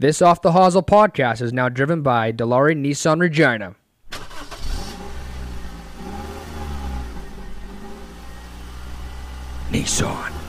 This Off the Hosel podcast is now driven by Delari Nissan Regina. Nissan.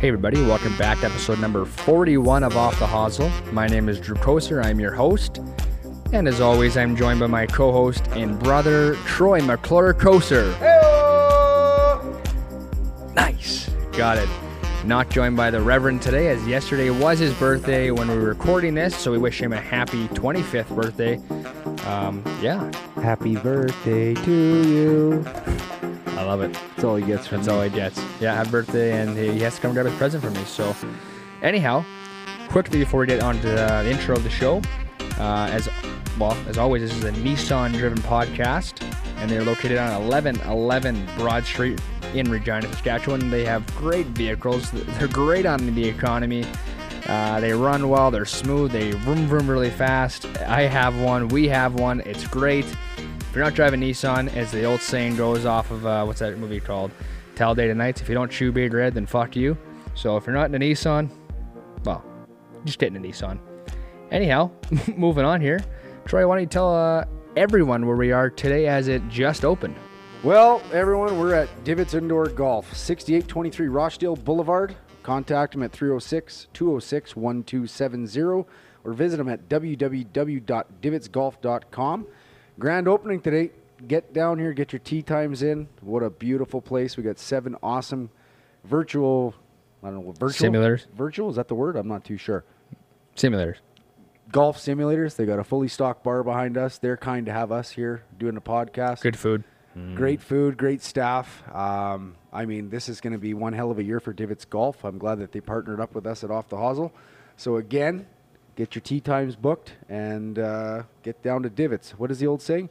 Hey everybody, welcome back to episode number 41 of Off the Hosel. My name is Drew Koser, I'm your host. And as always, I'm joined by my co-host and brother, Troy McClure Koser. Nice. Got it. Not joined by the Reverend today, as yesterday was his birthday when we were recording this, so we wish him a happy 25th birthday. Um, yeah, Happy birthday to you. Love it. That's all he gets That's me. all he gets. Yeah, happy birthday, and he has to come grab his present for me. So, anyhow, quickly before we get on to the intro of the show, uh, as well as always, this is a Nissan-driven podcast, and they're located on 1111 Broad Street in Regina, Saskatchewan. They have great vehicles. They're great on the economy. Uh, they run well. They're smooth. They vroom vroom really fast. I have one. We have one. It's great. If you're not driving Nissan, as the old saying goes off of uh, what's that movie called? Talladega Nights. If you don't chew big red, then fuck you. So if you're not in a Nissan, well, just get in a Nissan. Anyhow, moving on here. Troy, why don't you tell uh, everyone where we are today as it just opened? Well, everyone, we're at Divots Indoor Golf, 6823 Rochdale Boulevard. Contact them at 306 206 1270 or visit them at www.divotsgolf.com. Grand opening today. Get down here, get your tee times in. What a beautiful place. We got seven awesome virtual, I don't know, virtual Simulators. Virtual, is that the word? I'm not too sure. Simulators. golf simulators. They got a fully stocked bar behind us. They're kind to have us here doing a podcast. Good food. Great food, great staff. Um, I mean, this is going to be one hell of a year for Divots Golf. I'm glad that they partnered up with us at Off the Hosel. So again, get your tee times booked and uh, get down to Divots. What is the old saying?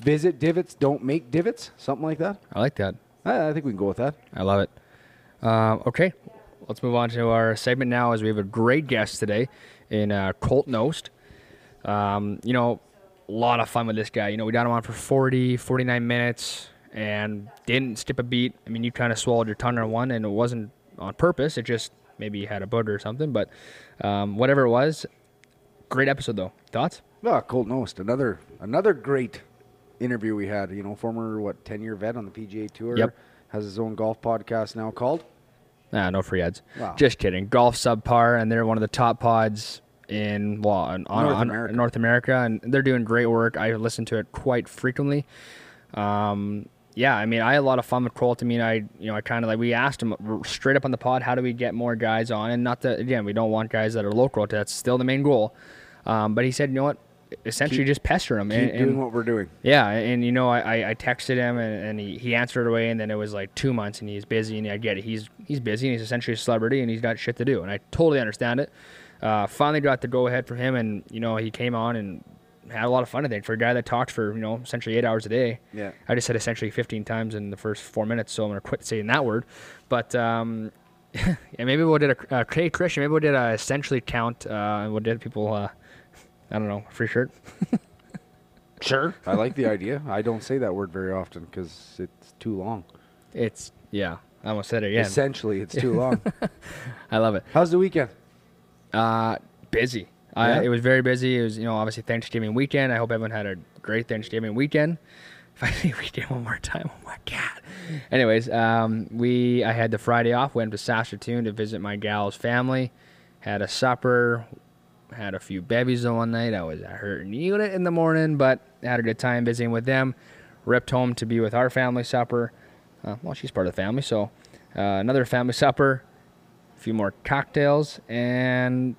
Visit Divots, don't make divots. Something like that. I like that. I, I think we can go with that. I love it. Um, okay, let's move on to our segment now as we have a great guest today in uh, Colt Knost. Um, you know, a lot of fun with this guy. You know, we got him on for 40, 49 minutes and didn't skip a beat. I mean, you kind of swallowed your tongue on one and it wasn't on purpose. It just maybe you had a booger or something, but um, whatever it was, great episode though. Thoughts? Ah, Colt Knost, another another great interview we had. You know, former what ten year vet on the PGA Tour. Yep. Has his own golf podcast now called. Nah, no free ads. Wow. Just kidding. Golf subpar, and they're one of the top pods in well, on, North on- America. North America, and they're doing great work. I listen to it quite frequently. Um, yeah, I mean, I had a lot of fun with Colt. I mean, I you know, I kind of like we asked him straight up on the pod, how do we get more guys on? And not that again, we don't want guys that are local. To that's still the main goal. Um, but he said, you know what? Essentially, Keep- just pester him. Keep and, doing and- what we're doing. yeah, and you know, I, I- I texted him and, and he, he answered away, and then it was like two months, and he's busy, and I get it. He's he's busy, and he's essentially a celebrity, and he's got shit to do, and I totally understand it. Uh, finally got the go ahead from him, and you know, he came on and had a lot of fun. I think for a guy that talked for you know essentially eight hours a day. Yeah. I just said essentially 15 times in the first four minutes, so I'm gonna quit saying that word. But um, yeah, maybe we'll did a uh, Hey Christian, maybe we'll did a essentially count, uh, and we'll did people. Uh, I don't know, free shirt. Sure. I like the idea. I don't say that word very often because it's too long. It's yeah. I almost said it again. Essentially, it's too long. I love it. How's the weekend? Uh, busy. Yeah? I, it was very busy. It was, you know, obviously Thanksgiving weekend. I hope everyone had a great Thanksgiving weekend. If I say weekend one more time, oh my god. Anyways, um, we I had the Friday off. Went to Saskatoon to visit my gal's family. Had a supper. Had a few bevies the one night. I was a hurting unit in the morning, but had a good time visiting with them. Ripped home to be with our family supper. Uh, well, she's part of the family, so uh, another family supper. A few more cocktails and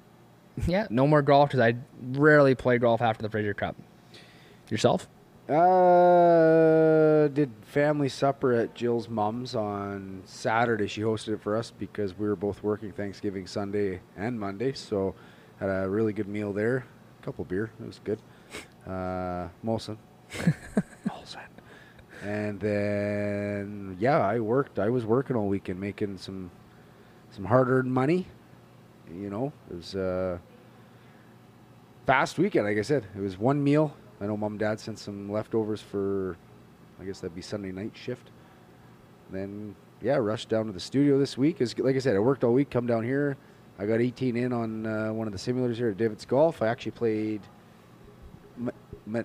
yeah, no more golf because I rarely play golf after the Fraser Cup. Yourself? Uh, did family supper at Jill's mom's on Saturday. She hosted it for us because we were both working Thanksgiving Sunday and Monday. So had a really good meal there. A couple beer. It was good. Uh, Molson. Molson. And then yeah, I worked. I was working all weekend, making some some hard-earned money. You know, it was a fast weekend. Like I said, it was one meal. I know mom and dad sent some leftovers for, I guess that'd be Sunday night shift. Then yeah, rushed down to the studio this week. Is like I said, I worked all week. Come down here. I got 18 in on uh, one of the simulators here at Divots Golf. I actually played Ma- Ma-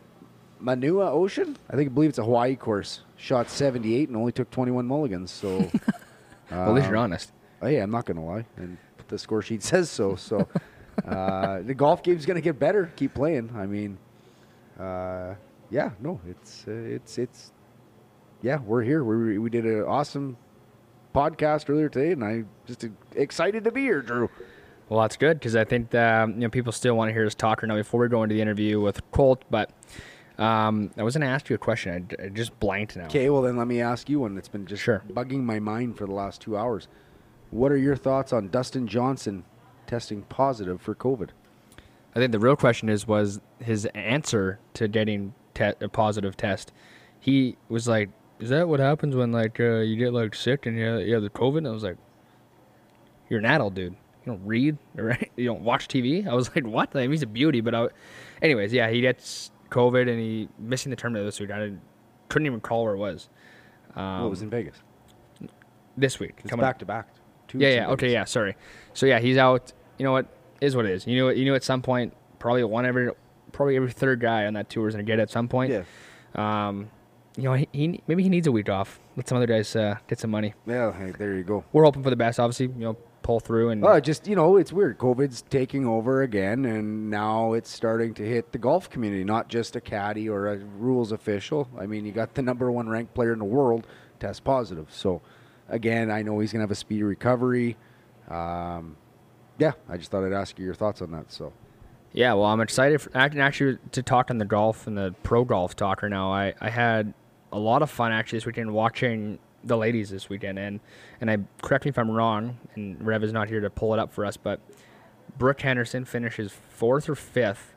Manua Ocean. I think I believe it's a Hawaii course. Shot 78 and only took 21 mulligans. So well, at least you're um, honest. Oh yeah, I'm not gonna lie, and the score sheet says so. So uh, the golf game's gonna get better. Keep playing. I mean, uh, yeah, no, it's uh, it's it's yeah, we're here. We we did an awesome podcast earlier today, and I'm just excited to be here, Drew. Well, that's good because I think that, um, you know people still want to hear us talk right now before we go into the interview with Colt. But um, I was going to ask you a question. I just blanked now. Okay, well then let me ask you one that's been just Sure. bugging my mind for the last two hours. What are your thoughts on Dustin Johnson testing positive for COVID? I think the real question is was his answer to getting te- a positive test. He was like, "Is that what happens when like uh, you get like sick and you have, you have the COVID?" And I was like, "You're an adult, dude. You don't read, right? You don't watch TV." I was like, "What?" Like, he's a beauty, but I, anyways, yeah, he gets COVID and he missing the tournament this week. I didn't, couldn't even call where it was. Um, well, it was in Vegas. this week. It's coming back to back. Two Yeah, yeah. Okay, yeah. Sorry. So yeah, he's out. You know what? Is what it is. You know. You know. At some point, probably one every, probably every third guy on that tour is gonna get it at some point. Yeah. Um, you know, he, he maybe he needs a week off. Let some other guys uh, get some money. Yeah, hey, there you go. We're hoping for the best, obviously. You know, pull through and Oh, just you know, it's weird. COVID's taking over again, and now it's starting to hit the golf community, not just a caddy or a rules official. I mean, you got the number one ranked player in the world test positive. So, again, I know he's gonna have a speedy recovery. Um, yeah, I just thought I'd ask you your thoughts on that. So, Yeah, well, I'm excited for, act- actually to talk on the golf and the pro golf talker now. I, I had a lot of fun actually this weekend watching the ladies this weekend, and and I correct me if I'm wrong, and Rev is not here to pull it up for us, but Brooke Henderson finishes fourth or fifth,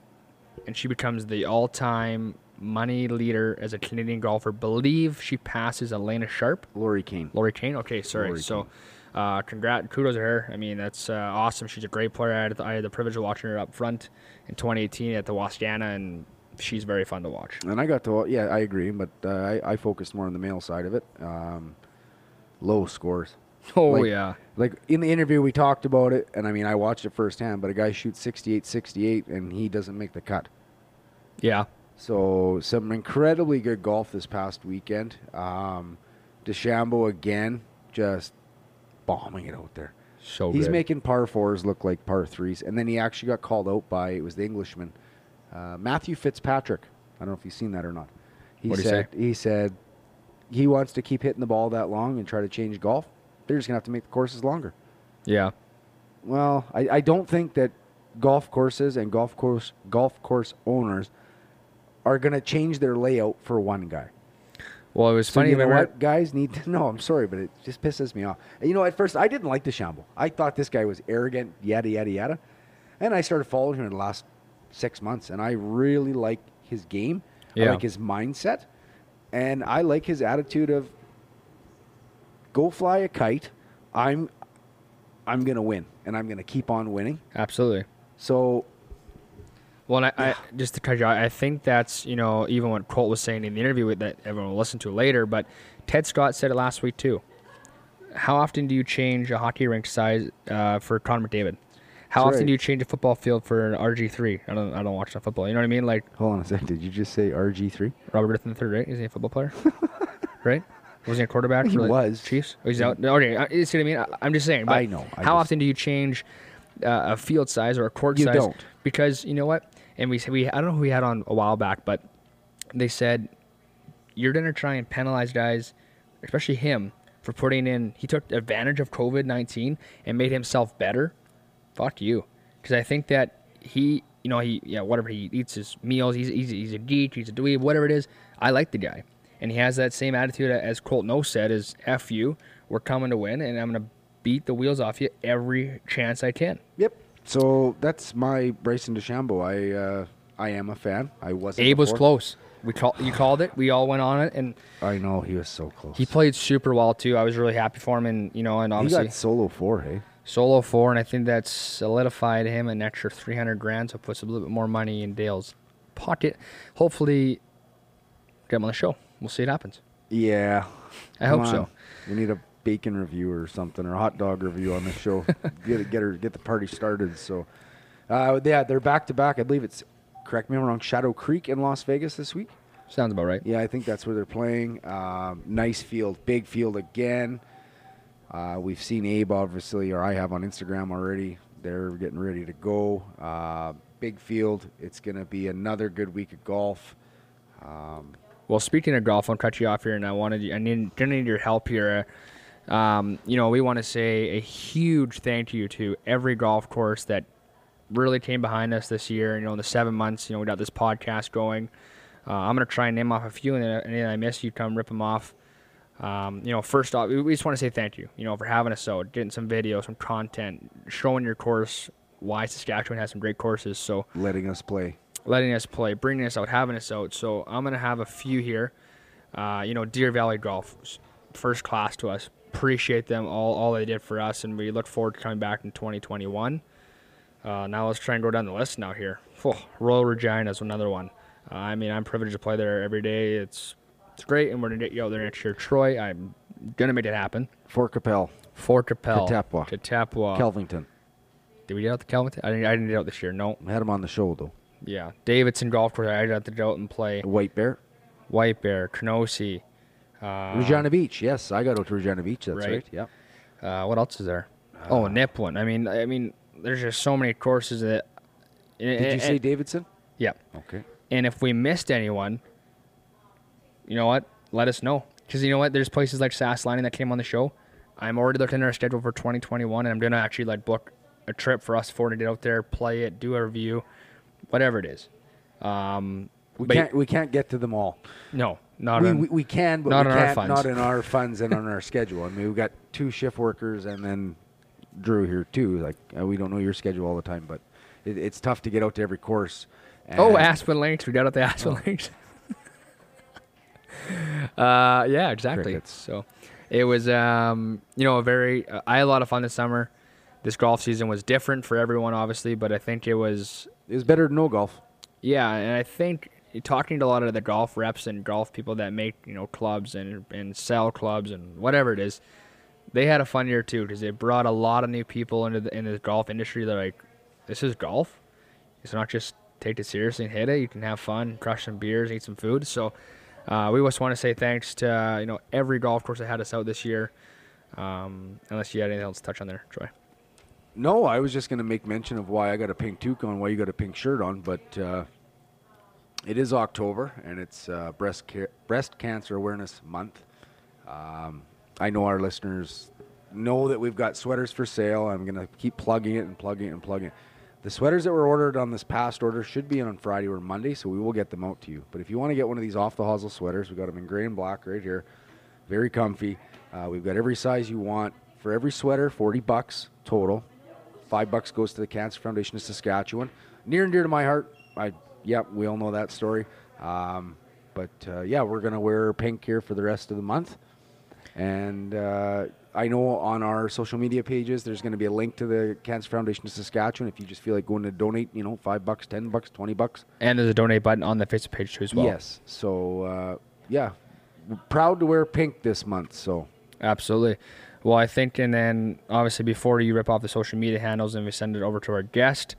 and she becomes the all-time money leader as a Canadian golfer. Believe she passes Alena Sharp. Lori Kane. Lori Kane. Okay, sorry. Lori so, uh, congrat, kudos to her. I mean, that's uh, awesome. She's a great player. I had, the, I had the privilege of watching her up front in 2018 at the Wascana, and she's very fun to watch. And I got to, yeah, I agree, but uh, I, I focused more on the male side of it. Um, low scores. Oh Like- yeah, Like in the interview, we talked about it, and I mean, I watched it firsthand, but a guy shoots 68 68 and he doesn't make the cut. yeah. So, some incredibly good golf this past weekend. Um, DeChambeau again, just bombing it out there. So He's good. making par fours look like par threes, and then he actually got called out by it was the Englishman, uh, Matthew Fitzpatrick. I don't know if you've seen that or not. He What'd he said say? he said he wants to keep hitting the ball that long and try to change golf. They're just gonna have to make the courses longer. yeah. Well, I, I don't think that golf courses and golf course golf course owners are gonna change their layout for one guy. Well, it was So funny. you know what? Guys need to know. I'm sorry, but it just pisses me off. And you know, at first I didn't like DeChambeau. I thought this guy was arrogant, yada yada yada. And I started following him in the last six months, and I really like his game. I Yeah. like his mindset, and I like his attitude of go fly a kite. I'm I'm gonna win, and I'm gonna keep on winning. Absolutely. So Well, and I, I just to cut you, out, I think that's you know even what Colt was saying in the interview with that everyone will listen to later. But Ted Scott said it last week too. How often do you change a hockey rink size uh, for Connor McDavid? How That's often right. do you change a football field for an RG three? I don't I don't watch that football. You know what I mean? Like hold on a second. Did you just say RG three? Robert Griffin III, right? Is he a football player? right? Was he a quarterback? He for the was. Chiefs. Oh, he's out. Okay, you see what I mean? I, I'm just saying. I know, I how just- often do you change uh, a field size or a court You size? You don't. Because you know what? And we said we I don't know who we had on a while back, but they said you're gonna try and penalize guys, especially him, for putting in. He took advantage of COVID nineteen and made himself better. Fuck you, because I think that he, you know, he yeah whatever he eats his meals. He's he's, he's a geek. He's a dweeb. Whatever it is, I like the guy, and he has that same attitude as Colt Knost said: "Is f you. We're coming to win, and I'm gonna beat the wheels off you every chance I can." Yep. So that's my Bryson DeChambeau. I uh, I am a fan. I wasn't. Abe was close. We call you called it. We all went on it, and I know he was so close. he played super well too. I was really happy for him, and you know, and obviously He got solo four, hey? solo four, and I think that's solidified him an extra three hundred grand, so puts a little bit more money in Dale's pocket. Hopefully, get him on the show. We'll see what happens. Yeah. I Come hope so. We need a bacon review or something, or hot dog review on the show. get get her, get the party started. So, uh, yeah, they're back to back. I believe it's. Correct me if I'm wrong. Shadow Creek in Las Vegas this week. Sounds about right. Yeah, I think that's where they're playing. Um, nice field, big field again. Uh, we've seen Abe, obviously, or I have on Instagram already. They're getting ready to go. Uh, big field. It's going to be another good week of golf. Um, Well, speaking of golf, I'll cut you off here, and I wanted you, I need, gonna need your help here. Um, you know, we want to say a huge thank you to every golf course that really came behind us this year. You know, in the seven months, you know, we got this podcast going. Uh, I'm gonna try and name off a few, and then any that I miss, you come rip them off. Um, you know, first off, we just want to say thank you. You know, for having us out, getting some video, some content, showing your course. Why Saskatchewan has some great courses. So letting us play. letting us play, bringing us out, having us out. So I'm gonna have a few here. Uh, you know, Deer Valley Golf, first class to us. Appreciate them all, all they did for us, and we look forward to coming back in 2021. Uh, now let's try and go down the list now here. Oh, Royal Regina is another one. Uh, I mean, I'm privileged to play there every day. It's it's great, and we're gonna get you out there next year. Troy, I'm gonna make it happen. Fort Qu'Appelle, Fort Qu'Appelle, Katepwa. Katepwa. Kelvington. Did we get out the Kelvin? I didn't, I didn't get out this year. No. I had him on the show though. Yeah. Davidson Golf Course. I got to go out and play. White Bear, White Bear, Kenosee. Uh, Regina Beach. Yes, I got out to Regina Beach. That's Right. right. Yeah. Uh, what else is there? oh, Nipawin. I mean, I mean, there's just so many courses that. Did you say Davidson? Yeah. Okay. And if we missed anyone, you know what? Let us know. Because you know what? There's places like Sass Lining that came on the show. I'm already looking at our schedule for 2021, and I'm gonna actually like book a trip for us four to get out there, play it, do a review, whatever it is. Um, We can't. We can't get to them all. No, not we, on- we, we can, but not we can't. funds. Not in our funds and on our schedule. I mean, we've got two shift workers and then Drew here too. Like uh, we don't know your schedule all the time, but it, it's tough to get out to every course. Oh, Aspen Links. We got at the Aspen Links. uh, yeah, exactly. Crickets. So it was, um, you know, a very. Uh, I had a lot of fun this summer. This golf season was different for everyone, obviously, but I think it was, It was better than no golf. yeah, and I think talking to a lot of the golf reps and golf people that make you know clubs and and sell clubs and whatever it is, they had a fun year too because it brought a lot of new people into the into the golf industry. They're like, this is golf. It's not just take it seriously and hit it. You can have fun, crush some beers, eat some food. So uh, we just want to say thanks to uh, you know every golf course that had us out this year. Um, unless you had anything else to touch on there, Troy. No, I was just going to make mention of why I got a pink toque on, why you got a pink shirt on, but uh, it is October and it's uh, breast ca- breast cancer awareness month. Um, I know our listeners know that we've got sweaters for sale. I'm going to keep plugging it and plugging it and plugging it. The sweaters that were ordered on this past order should be in on Friday or Monday, so we will get them out to you. But if you want to get one of these off the hosel sweaters, we've got them in gray and black right here. Very comfy. Uh, we've got every size you want. For every sweater, 40 bucks total. Five bucks goes to the Cancer Foundation of Saskatchewan. Near and dear to my heart. I, yeah, we all know that story. Um, but uh, yeah, we're gonna wear pink here for the rest of the month. And uh, I know on our social media pages, there's going to be a link to the Cancer Foundation of Saskatchewan. If you just feel like going to donate, you know, five bucks, ten bucks, twenty bucks. And there's a donate button on the Facebook page too as well. Yes. So uh, yeah, We're proud to wear pink this month. So Absolutely. Well, I think, and then obviously before you rip off the social media handles and we send it over to our guest,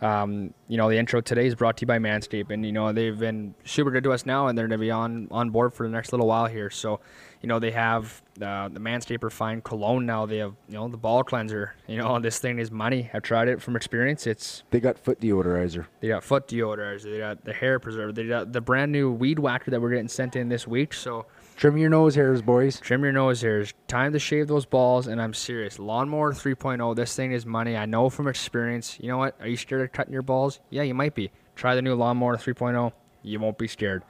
um, you know, the intro today is brought to you by Manscaped, and you know they've been super good to us now, and they're going to be on on board for the next little while here. So, you know, they have uh, the Manscaped Refined Cologne now. They have you know the ball cleanser. You know, this thing is money. I've tried it from experience. It's they got foot deodorizer. they got foot deodorizer. They got the hair preserver. They got the brand new weed whacker that we're getting sent in this week. So. Trim your nose hairs, boys. Trim your nose hairs. Time to shave those balls, and I'm serious. Lawnmower 3.0. This thing is money. I know from experience. You know what? Are you scared of cutting your balls? Yeah, you might be. Try the new Lawnmower 3.0. You won't be scared.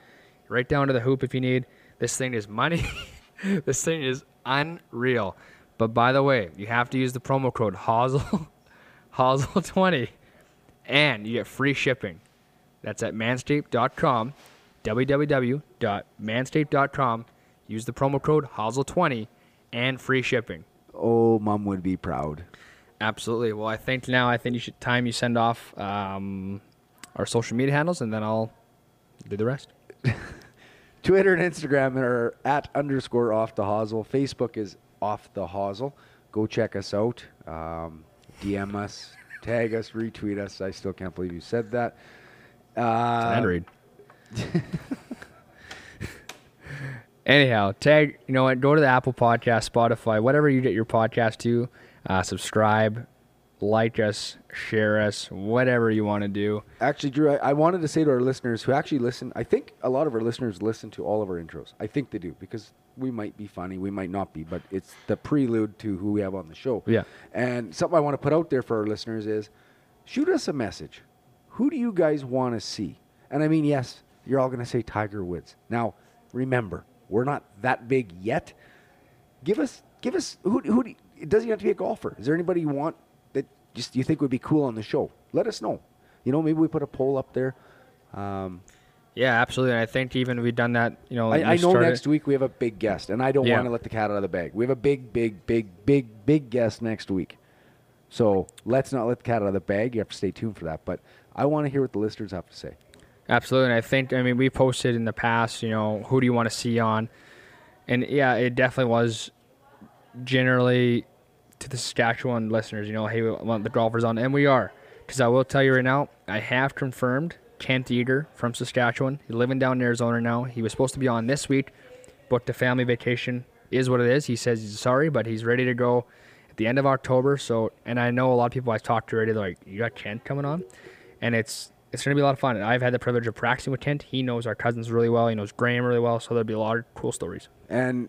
Right down to the hoop if you need. This thing is money. this thing is unreal. But by the way, you have to use the promo code Hosel, Hosel20, and you get free shipping. That's at manscaped.com. www.manscaped.com. Use the promo code HOSL20 and free shipping. Oh, mom would be proud. Absolutely. Well, I think now I think you should time you send off um, our social media handles, and then I'll do the rest. Twitter and Instagram are at underscore off the hosel. Facebook is off the hosel. Go check us out. Um, DM us, tag us, retweet us. I still can't believe you said that. Uh, and read. Anyhow, tag. You know what? Go to the Apple Podcast, Spotify, whatever you get your podcast to. Uh, subscribe, like us, share us, whatever you want to do. Actually, Drew, I, I wanted to say to our listeners who actually listen, I think a lot of our listeners listen to all of our intros. I think they do because we might be funny, we might not be, but it's the prelude to who we have on the show. Yeah. And something I want to put out there for our listeners is shoot us a message. Who do you guys want to see? And I mean, yes, you're all going to say Tiger Woods. Now, remember, we're not that big yet. Give us, give us, who, who do you, it doesn't have to be a golfer. Is there anybody you want that just you think would be cool on the show? Let us know. You know, maybe we put a poll up there. Um, Yeah, absolutely. And I think even we've done that. You know, I, I know started- next week we have a big guest, and I don't Yeah. want to let the cat out of the bag. We have a big, big, big, big, big guest next week. So let's not let the cat out of the bag. You have to stay tuned for that. But I want to hear what the listeners have to say. Absolutely. And I think, I mean, we posted in the past, you know, who do you want to see on? And yeah, it definitely was generally to the Saskatchewan listeners, you know, hey, we want the golfers on. And we are. Because I will tell you right now, I have confirmed Kent Eager from Saskatchewan. He's living down in Arizona now. He was supposed to be on this week, booked a family vacation. Is what it is. He says he's sorry, but he's ready to go at the end of October. So, and I know a lot of people I've talked to already, they're like, you got Kent coming on? And it's it's going to be a lot of fun. And I've had the privilege of practicing with Kent. He knows our cousins really well. He knows Graham really well. So there'll be a lot of cool stories. And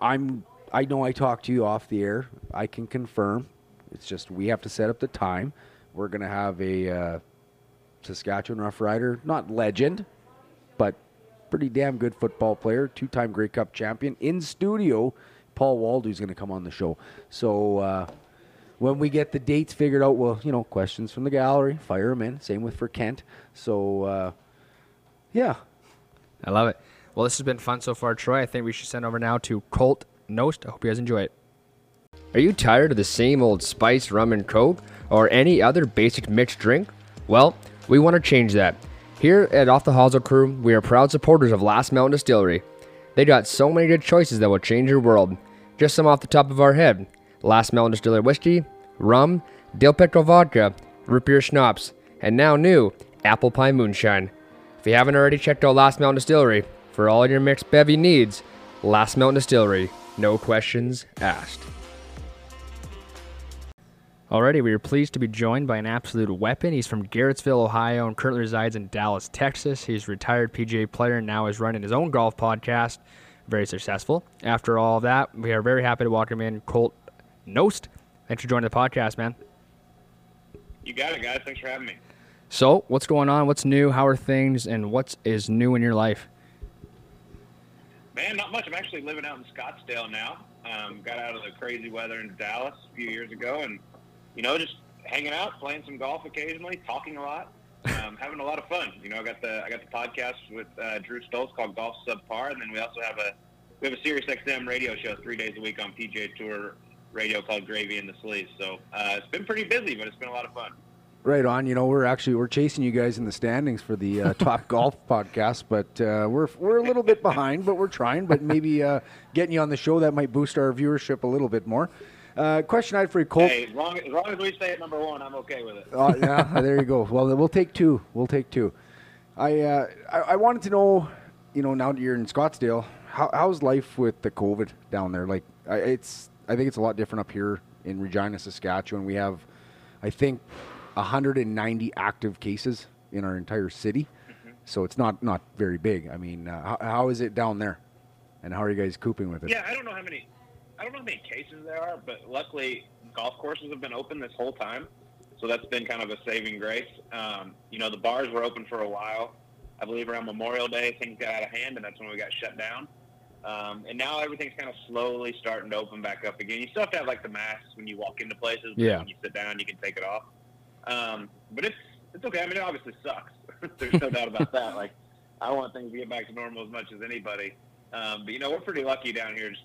I'm I know I talked to you off the air. I can confirm. It's just we have to set up the time. We're gonna have a uh, Saskatchewan Rough Rider, not legend, but pretty damn good football player, two-time Grey Cup champion in studio. Paul Waldy's gonna come on the show. So uh, when we get the dates figured out, well, you know, questions from the gallery, fire them in. Same with for Kent. So uh, yeah, I love it. Well, this has been fun so far, Troy. I think we should send over now to Colt Knost. I hope you guys enjoy it. Are you tired of the same old spice, rum, and coke, or any other basic mixed drink? Well, we want to change that. Here at Off the Hosel Crew, we are proud supporters of Last Mountain Distillery. They got so many good choices that will change your world. Just some off the top of our head Last Mountain Distillery whiskey, rum, dill pickle vodka, root beer schnapps, and now new apple pie moonshine. If you haven't already checked out Last Mountain Distillery for all your mixed bevy needs, Last Mountain Distillery, no questions asked. Alrighty, we are pleased to be joined by an absolute weapon. He's from Garrettsville, Ohio, and currently resides in Dallas, Texas. He's a retired PGA player and now is running his own golf podcast. Very successful. After all of that, we are very happy to welcome in Colt Knost. Thanks for joining the podcast, man. You got it, guys. Thanks for having me. So, what's going on? What's new? How are things? And what is new in your life? Man, not much. I'm actually living out in Scottsdale now. Um, got out of the crazy weather in Dallas a few years ago, and you know, just hanging out, playing some golf occasionally, talking a lot, um, having a lot of fun. You know, I got the I got the podcast with uh, Drew Stoltz called Golf Subpar, and then we also have a we have a Sirius XM radio show three days a week on PGA Tour radio called Gravy in the Sleeves. So uh, it's been pretty busy, but it's been a lot of fun. Right on. You know, we're actually we're chasing you guys in the standings for the uh, top golf podcast, but uh, we're we're a little bit behind, but we're trying. But maybe uh, getting you on the show that might boost our viewership a little bit more. Uh, question I had for you, Colt. Hey, as long, as long as we stay at number one, I'm okay with it. Oh, yeah, there you go. Well, we'll take two. We'll take two. I, uh, I I wanted to know, you know, now that you're in Scottsdale, how, how's life with the COVID down there? Like, I, it's I think it's a lot different up here in Regina, Saskatchewan. We have, I think, 190 active cases in our entire city, so it's not not very big. I mean, uh, how, how is it down there, and how are you guys coping with it? Yeah, I don't know how many. I don't know how many cases there are, but luckily golf courses have been open this whole time, so that's been kind of a saving grace. Um, you know, the bars were open for a while. I believe around Memorial Day, things got out of hand, and that's when we got shut down. Um, and now everything's kind of slowly starting to open back up again. You still have to have like the masks when you walk into places. but Yeah. When you sit down, you can take it off. Um, but it's it's okay. I mean, it obviously sucks. There's no doubt about that. Like, I want things to get back to normal as much as anybody. Um, but you know, we're pretty lucky down here. Just,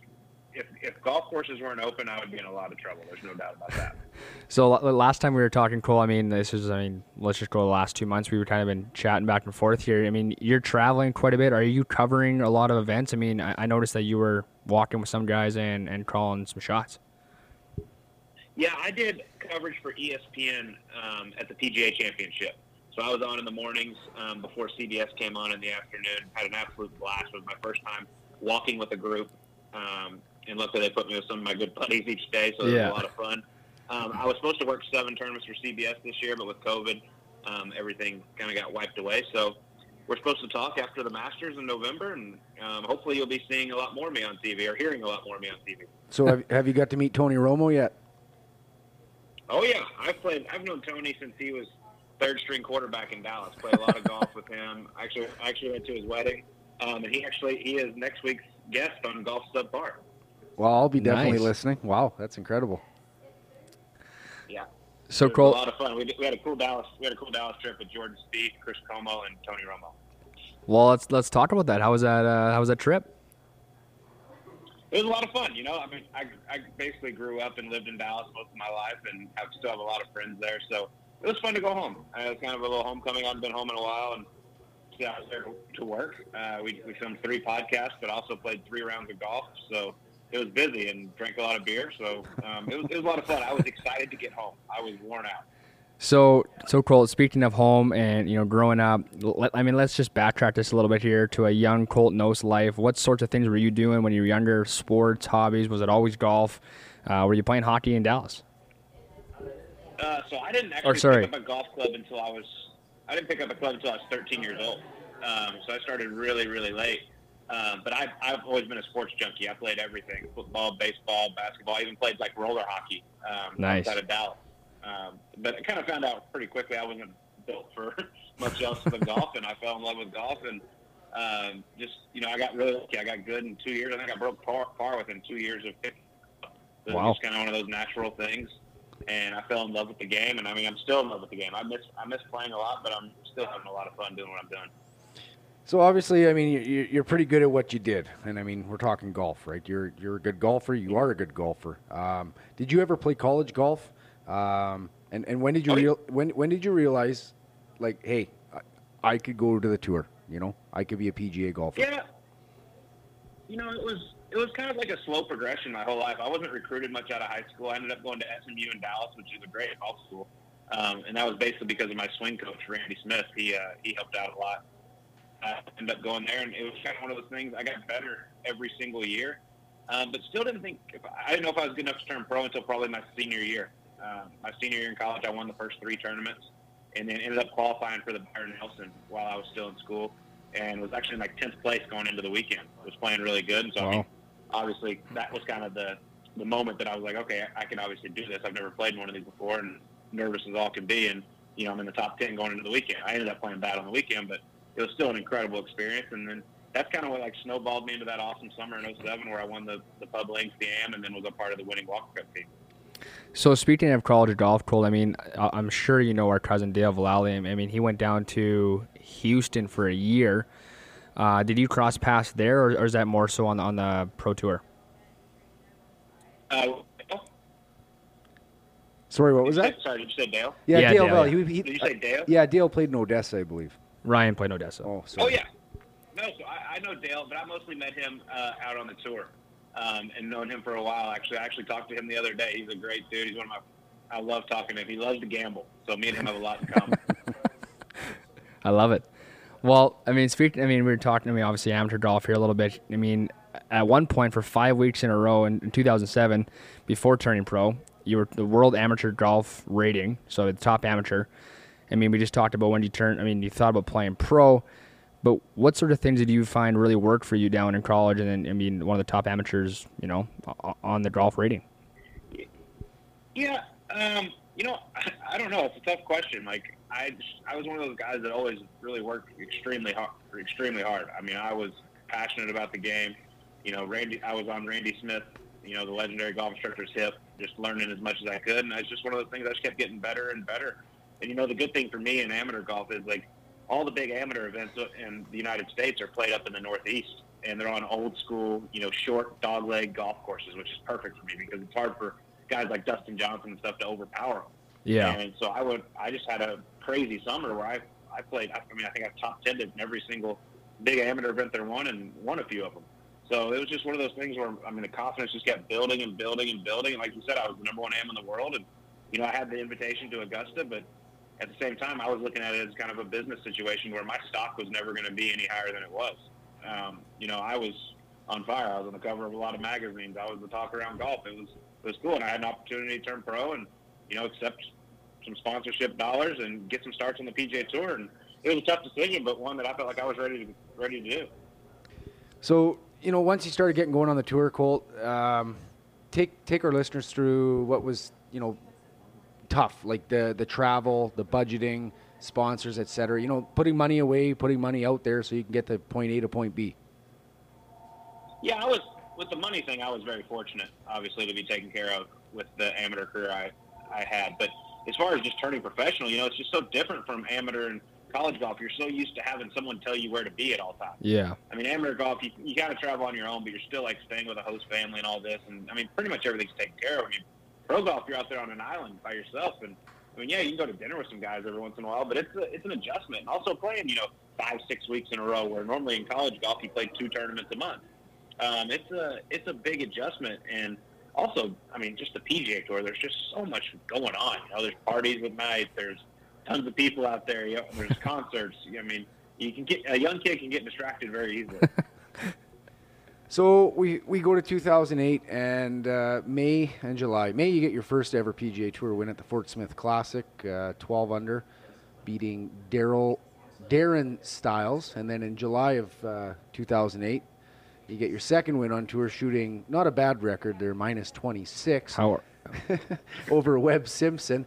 if if golf courses weren't open, I would be in a lot of trouble. There's no doubt about that. So la- last time we were talking, Cole. I mean, this is. I mean, let's just go the last two months. We were kind of been chatting back and forth here. I mean, you're traveling quite a bit. Are you covering a lot of events? I mean, I, I noticed that you were walking with some guys and and calling some shots. Yeah, I did coverage for ESPN um, at the PGA Championship. So I was on in the mornings um, before CBS came on in the afternoon. Had an absolute blast. It was my first time walking with a group, um, and luckily they put me with some of my good buddies each day, so it Yeah. was a lot of fun. Um, I was supposed to work seven tournaments for CBS this year, but with COVID, um, everything kind of got wiped away. So we're supposed to talk after the Masters in November, and um, hopefully you'll be seeing a lot more of me on TV or hearing a lot more of me on TV. So have, have you got to meet Tony Romo yet? Oh yeah, I've played. I've known Tony since he was third string quarterback in Dallas. Played a lot of golf with him. Actually, I actually went to his wedding, um, and he actually he is next week's guest on Golf Subpar. Well, I'll be definitely Nice. listening. Wow, that's incredible. Yeah, So it was a lot of fun. We, did- we had a cool Dallas. We had a cool Dallas trip with Jordan Spieth, Chris Como, and Tony Romo. well, let's let's talk about that. How was that? Uh, how was that trip? It was a lot of fun. You know, I mean, I, I basically grew up and lived in Dallas most of my life, and have still have a lot of friends there. So it was fun to go home. Uh, it was kind of a little homecoming. I haven't been home in a while, and yeah, I was there to work. Uh, we we filmed three podcasts, but also played three rounds of golf. So it was busy and drank a lot of beer. So um, it was it was a lot of fun. I was excited to get home. I was worn out. So, so Colt. Speaking of home and you know growing up, let, I mean, let's just backtrack this a little bit here to a young Colt Knost life. What sorts of things were you doing when you were younger? Sports, hobbies? Was it always golf? Uh, were you playing hockey in Dallas? Uh, so I didn't actually sorry. pick up a golf club until I was. I didn't pick up a club until I was 13 years old. Um, so I started really, really late. Um, but I've, I've always been a sports junkie. I played everything: football, baseball, basketball. I even played like roller hockey um, Nice. outside of Dallas. Um, but I kind of found out pretty quickly I wasn't built for much else than golf, and I fell in love with golf. And um, just you know, I got really lucky. I got good in two years. I think I broke par, par within two years of picking. up. Wow. just kind of one of those natural things and I fell in love with the game. And I mean, I'm still in love with the game. I miss I miss playing a lot, but I'm still having a lot of fun doing what I'm doing. So obviously, I mean, you- you- you're pretty good at what you did, and I mean, we're talking golf, right? You're you're a good golfer. You are a good golfer. Um, did you ever play college golf? Um, and and when did you Oh, real when when did you realize, like, hey, I, I could go to the tour. You know, I could be a PGA golfer. Yeah. You know, it was it was kind of like a slow progression my whole life. I wasn't recruited much out of high school. I ended up going to SMU in Dallas, which is a great golf school, um, and that was basically because of my swing coach Randy Smith. He uh, he helped out a lot. I ended up going there, and it was kind of one of those things. I got better every single year, um, but still didn't think I didn't know if I was good enough to turn pro until probably my senior year. Um, my senior year in college, I won the first three tournaments, and then ended up qualifying for the Byron Nelson while I was still in school, and was actually in like tenth place going into the weekend. Was playing really good, and so I mean, obviously that was kind of the the moment that I was like, okay, I, I can obviously do this. I've never played in one of these before, and nervous as all can be, and you know I'm in the top ten going into the weekend. I ended up playing bad on the weekend, but it was still an incredible experience, and then. That's kind of what like snowballed me into that awesome summer in 07 where I won the, the Pub Links, the AM, and then was a part of the winning Walker Cup team. So speaking of college golf, Cole, I mean, I- I'm sure you know our cousin Dale Vallely. I mean, he went down to Houston for a year. Uh, did you cross paths there, or, or is that more so on the, on the pro tour? Uh, Sorry, what was that? Sorry, did you say Dale? Yeah, Yeah, Dale Dale, yeah. He, he, Did you say Dale? yeah, Dale played in Odessa, I believe. Ryan played Odessa. Oh, Oh yeah. No, so I, I know Dale, but I mostly met him uh, out on the tour, um, and known him for a while. Actually, I actually talked to him the other day. He's a great dude. He's one of my. I love talking to him. He loves to gamble, so me and him have a lot in common. I love it. Well, I mean, speaking, I mean, we were talking. I mean, obviously amateur golf here a little bit. I mean, at one point for five weeks in a row in, in 2007, before turning pro, you were the world amateur golf rating, so the top amateur. I mean, we just talked about when you turn. I mean, you thought about playing pro, but what sort of things did you find really work for you down in college? And then, I mean, one of the top amateurs, you know, on the golf rating. Yeah, um, you know, I, I don't know. It's a tough question. Like, I just, I was one of those guys that always really worked extremely hard. Extremely hard. I mean, I was passionate about the game. You know, Randy. I was on Randy Smith. You know, the legendary golf instructor's hip, just learning as much as I could, and it's just one of those things. I just kept getting better and better. And you know, the good thing for me in amateur golf is like, all the big amateur events in the United States are played up in the Northeast, and they're on old school, you know, short dogleg golf courses, which is perfect for me because it's hard for guys like Dustin Johnson and stuff to overpower them. Yeah. And so I would, I just had a crazy summer where I, I played. I mean, I think I've top ten in every single big amateur event there won, and won a few of them. So it was just one of those things where I mean, the confidence just kept building and building and building. And like you said, I was the number one am in the world, and you know, I had the invitation to Augusta, but at the same time, I was looking at it as kind of a business situation where my stock was never going to be any higher than it was. Um, you know, I was on fire. I was on the cover of a lot of magazines. I was the talk around golf. It was it was cool, and I had an opportunity to turn pro and you know accept some sponsorship dollars and get some starts on the PGA Tour. And it was a tough decision, but one that I felt like I was ready to ready to do. So you know, once you started getting going on the tour, Colt, um, take take our listeners through what was you know tough, like the the travel, the budgeting, sponsors, etc. You know, putting money away, putting money out there so you can get to point A to point B. Yeah, I was with the money thing. I was very fortunate, obviously, to be taken care of with the amateur career I I had. But as far as just turning professional, you know, it's just so different from amateur and college golf. You're so used to having someone tell you where to be at all times. Yeah. I mean, amateur golf, you, you got to travel on your own, but you're still like staying with a host family and all this. And I mean, pretty much everything's taken care of. I mean, pro golf, you're out there on an island by yourself, and I mean, yeah, you can go to dinner with some guys every once in a while, but it's a, it's an adjustment. And also playing, you know, five six weeks in a row, where normally in college golf you play two tournaments a month. Um, it's a it's a big adjustment, and also, I mean, just the PGA Tour. There's just so much going on. You know, there's parties at night. There's tons of people out there. You know, there's concerts. I mean, you can get a young kid can get distracted very easily. So we, we go to 2008 and uh, May and July. May you get your first ever PGA Tour win at the Fort Smith Classic, uh, 12 under, beating Daryl Darron Stiles, and then in July of uh, 2008, you get your second win on tour, shooting not a bad record. They're minus 26 How? over Webb Simpson.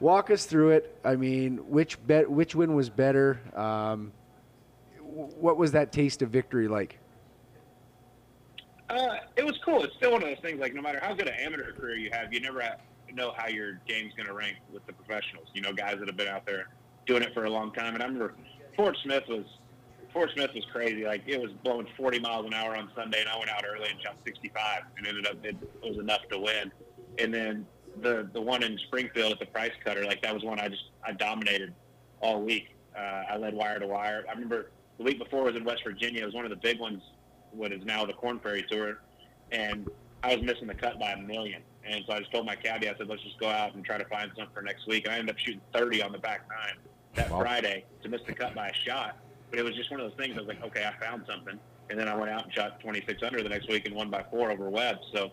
Walk us through it. I mean, which bet, which win was better? Um, what was that taste of victory like? Uh, it was cool. It's still one of those things. Like no matter how good an amateur career you have, you never know how your game's going to rank with the professionals. You know, guys that have been out there doing it for a long time. And I remember Fort Smith was Fort Smith was crazy. Like it was blowing 40 miles an hour on Sunday, and I went out early and shot 65, and ended up it, it was enough to win. And then the the one in Springfield at the Price Cutter, like that was one I just I dominated all week. Uh, I led wire to wire. I remember the week before was in West Virginia. It was one of the big ones what is now the Corn Ferry Tour, and I was missing the cut by a million. And so I just told my caddy, I said, let's just go out and try to find something for next week. And I ended up shooting 30 on the back nine that Wow. Friday to miss the cut by a shot. But it was just one of those things. I was like, okay, I found something. And then I went out and shot 26 under the next week and won by four over Webb. So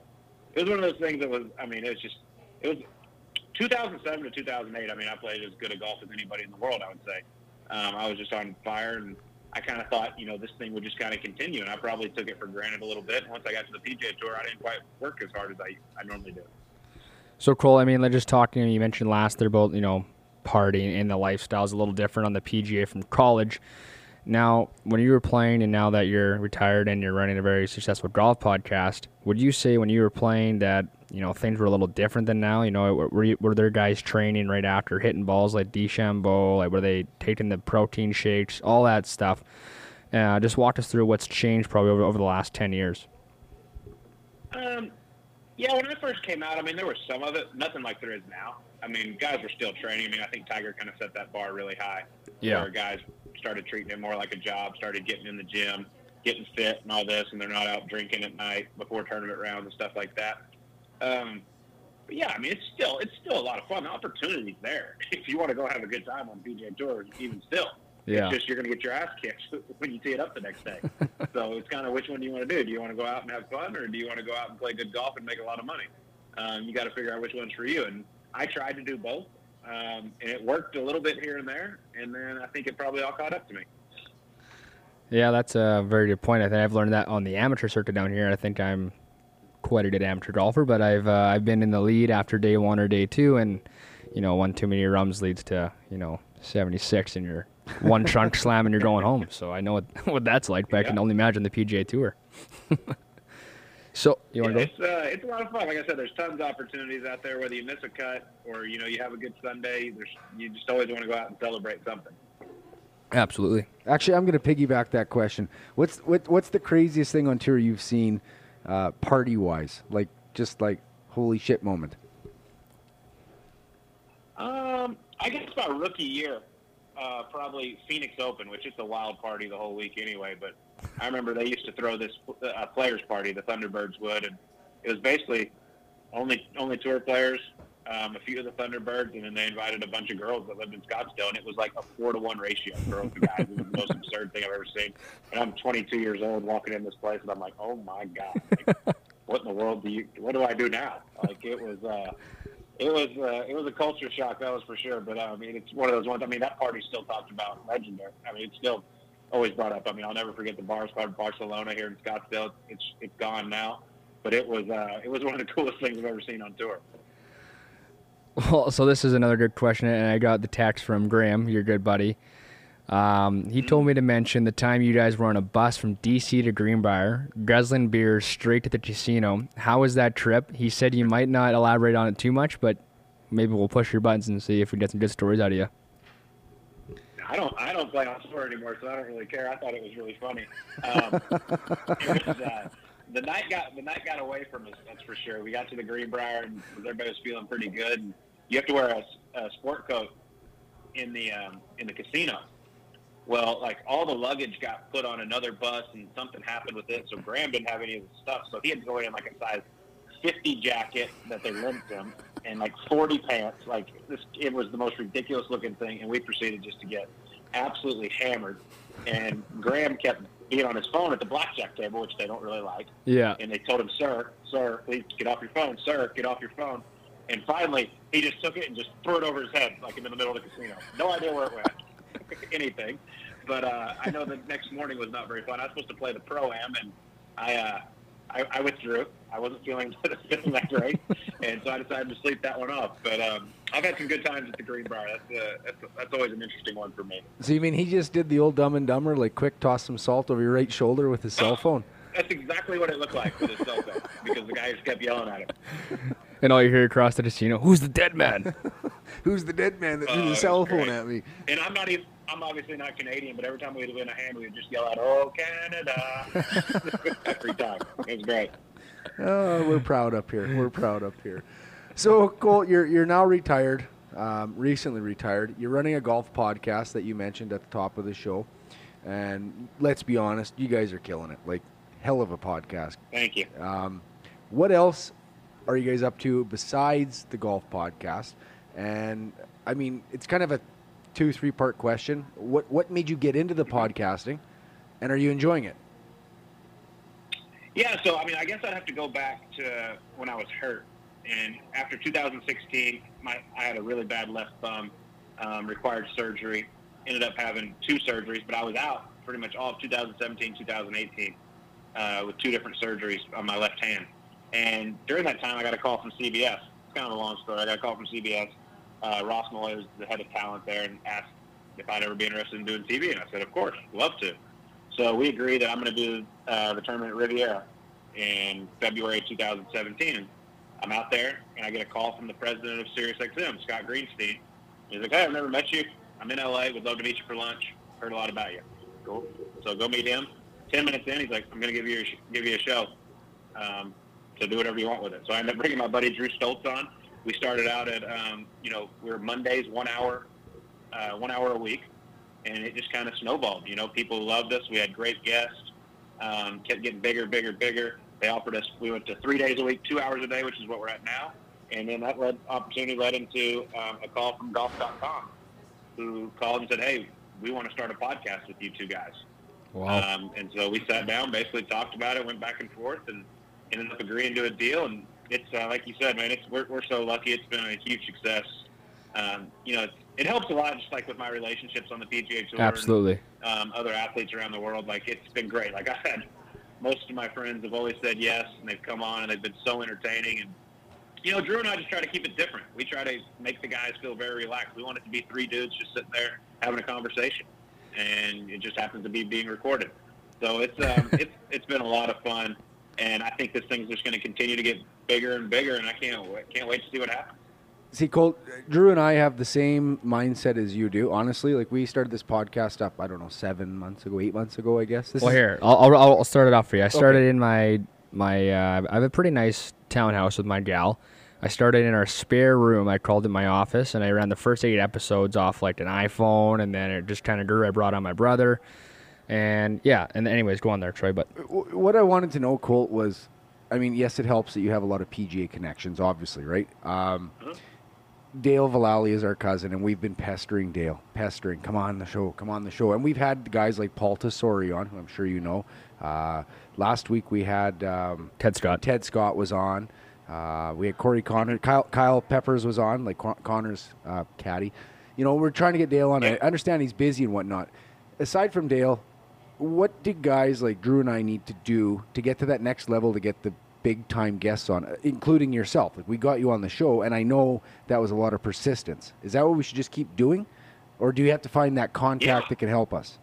it was one of those things that was, I mean, it was just, it was 2007 to 2008. I mean, I played as good a golf as anybody in the world, I would say. Um, I was just on fire, and I kind of thought, you know, this thing would just kind of continue, and I probably took it for granted a little bit. Once I got to the PGA Tour, I didn't quite work as hard as I, I normally do. So Cole, I mean, just talking. You mentioned last there about you know partying and the lifestyle is a little different on the PGA from college. Now, when you were playing, and now that you're retired and you're running a very successful golf podcast, would you say when you were playing that you know things were a little different than now? You know, were you, were there guys training right after hitting balls like DeChambeau? Like were they taking the protein shakes, all that stuff? Uh, just walk us through what's changed probably over, over the last ten years. Um, yeah, when I first came out, I mean, there was some of it, nothing like there is now. I mean, guys were still training. I mean, I think Tiger kind of set that bar really high. Yeah. Where guys started treating it more like a job, started getting in the gym, getting fit and all this, and they're not out drinking at night before tournament rounds and stuff like that. Um, but yeah, I mean, it's still it's still a lot of fun. The opportunity's there if you want to go have a good time on PGA Tour, even still. Yeah. It's just you're going to get your ass kicked when you tee it up the next day. so it's kind of which one do you want to do? Do you want to go out and have fun, or do you want to go out and play good golf and make a lot of money? Um, you got to figure out which one's for you. And I tried to do both, um, and it worked a little bit here and there. And then I think it probably all caught up to me. Yeah, that's a very good point. I think I've learned that on the amateur circuit down here. I think I'm quite a good amateur golfer, but I've uh, I've been in the lead after day one or day two, and you know, one too many rums leads to you know 76, and you're one trunk slam and you're going home. So I know what what that's like, but I can only imagine the PGA Tour. so you want to It's uh, it's a lot of fun. Like I said, there's tons of opportunities out there. Whether you miss a cut or you know you have a good Sunday, there's you just always want to go out and celebrate something. Absolutely. Actually, I'm going to piggyback that question. What's what, what's the craziest thing on tour you've seen, uh, party wise? Like just like holy shit moment. Um, I guess my rookie year, uh, probably Phoenix Open, which is a wild party the whole week anyway. But I remember they used to throw this uh, players party, the Thunderbirds would, and it was basically only only tour players, um, a few of the Thunderbirds, and then they invited a bunch of girls that lived in Scottsdale, and it was like a four to one ratio, girls to guys. It was the most absurd thing I've ever seen. And I'm 22 years old, walking in this place, and I'm like, oh my god, like, what in the world do you? What do I do now? Like it was. Uh, it was uh, it was a culture shock, that was for sure. But uh, I mean, it's one of those ones. I mean, that party's still talked about, legendary. I mean, it's still always brought up. I mean, I'll never forget the bars called Barcelona here in Scottsdale. It's it's gone now, but it was uh, it was one of the coolest things I've ever seen on tour. Well, so this is another good question, and I got the text from Graham, your good buddy. Um, he told me to mention the time you guys were on a bus from DC to Greenbrier, guzzling beer straight to the casino. How was that trip? He said you might not elaborate on it too much, but maybe we'll push your buttons and see if we get some good stories out of you. I don't I don't play on tour anymore, so I don't really care. I thought it was really funny. Um, was, uh, the night got the night got away from us. That's for sure. We got to the Greenbrier and everybody was feeling pretty good. And you have to wear a, a sport coat in the um, in the casino. Well, like all the luggage got put on another bus, and something happened with it. So Graham didn't have any of the stuff, so he had to go in like a size 50 jacket that they lent him, and like 40 pants. Like this, it was the most ridiculous looking thing, and we proceeded just to get absolutely hammered. And Graham kept being on his phone at the blackjack table, which they don't really like. Yeah. And they told him, "Sir, sir, please get off your phone, sir, get off your phone." And finally, he just took it and just threw it over his head, like in the middle of the casino. No idea where it went, anything. But uh, I know the next morning was not very fun. I was supposed to play the pro am, and I, uh, I I withdrew. I wasn't feeling feeling that great, and so I decided to sleep that one off. But um, I've had some good times at the Greenbrier. That's uh, that's that's always an interesting one for me. So you mean he just did the old Dumb and Dumber, like quick toss some salt over your right shoulder with his cell phone? That's exactly what it looked like with his cell phone because the guy just kept yelling at him. And all you hear across the casino, who's the dead man? Who's the dead man that threw Uh, the was cell phone great. at me? And I'm not even. I'm obviously not Canadian, but every time we'd win a hand, we would just yell out, "Oh Canada!" every time. It was great. Oh, we're proud up here. We're proud up here. So, Colt, you're you're now retired, um, recently retired. You're running a golf podcast that you mentioned at the top of the show, and let's be honest, you guys are killing it. Like, hell of a podcast. Thank you. Um, what else are you guys up to besides the golf podcast? And I mean, it's kind of a two, three part question. What what made you get into the podcasting, and are you enjoying it? Yeah, so I mean, I guess I'd have to go back to when I was hurt, and after 2016, my I had a really bad left thumb, um, required surgery. Ended up having two surgeries, but I was out pretty much all of 2017, 2018, uh, with two different surgeries on my left hand. And during that time, I got a call from CBS. It's kind of a long story. I got a call from CBS. Uh, Ross Malloy was the head of talent there, and asked if I'd ever be interested in doing TV, and I said, of course, love to. So we agreed that I'm going to do uh, the tournament at Riviera in February 2017. I'm out there, and I get a call from the president of SiriusXM, Scott Greenstein. He's like, "Hey, I've never met you. I'm in LA. Would love to meet you for lunch. Heard a lot about you. Cool. So go meet him. Ten minutes in, he's like, "I'm going to give you a give you a show. Um, so do whatever you want with it." So I ended up bringing my buddy Drew Stoltz on. We started out at, um, you know, we were Mondays, one hour, uh, one hour a week, and it just kind of snowballed. You know, people loved us. We had great guests. Um, kept getting bigger, bigger, bigger. They offered us. We went to three days a week, two hours a day, which is what we're at now. And then that led opportunity led into um, a call from Golf.com, who called and said, "Hey, we want to start a podcast with you two guys." Wow. Um, and so we sat down, basically talked about it, went back and forth, and ended up agreeing to a deal. And it's uh, like you said, man, it's we're, we're so lucky. It's been a huge success. Um, you know, it's, it helps a lot, just like with my relationships on the PGA Tour. and, Absolutely. um, other athletes around the world. Like it's been great. Like I had most of my friends have always said yes, and they've come on and they've been so entertaining. And you know, Drew and I just try to keep it different. We try to make the guys feel very relaxed. We want it to be three dudes just sitting there having a conversation, and it just happens to be being recorded. So it's um, it's it's been a lot of fun, and I think this thing's just going to continue to get bigger and bigger, and I can't can't wait to see what happens. See, Colt, Drew and I have the same mindset as you do. Honestly, like we started this podcast up, I don't know, seven months ago, eight months ago, I guess. This Well, is- here I'll, I'll I'll start it off for you. I started in my my uh, I have a pretty nice townhouse with my gal. I started in our spare room. I called it my office, and I ran the first eight episodes off like an iPhone, and then it just kind of grew. I brought on my brother, and yeah. And anyways, go on there, Troy. But What I wanted to know, Colt, was, I mean, yes, it helps that you have a lot of PGA connections, obviously, right? Um, Dale Vallely is our cousin, and we've been pestering Dale, pestering, come on the show, come on the show. And we've had guys like Paul Tesori on, who I'm sure you know. Uh, last week we had um, Ted Scott. Ted Scott was on. Uh, we had Corey Conners, Kyle, Kyle Peppers was on, like Con- Conners' uh, caddy. You know, we're trying to get Dale on. I understand he's busy and whatnot. Aside from Dale, what did guys like Drew and I need to do to get to that next level to get the big time guests on, including yourself? Like we got you on the show, and I know that was a lot of persistence. Is that what we should just keep doing, or do you have to find that contact Yeah. that can help us?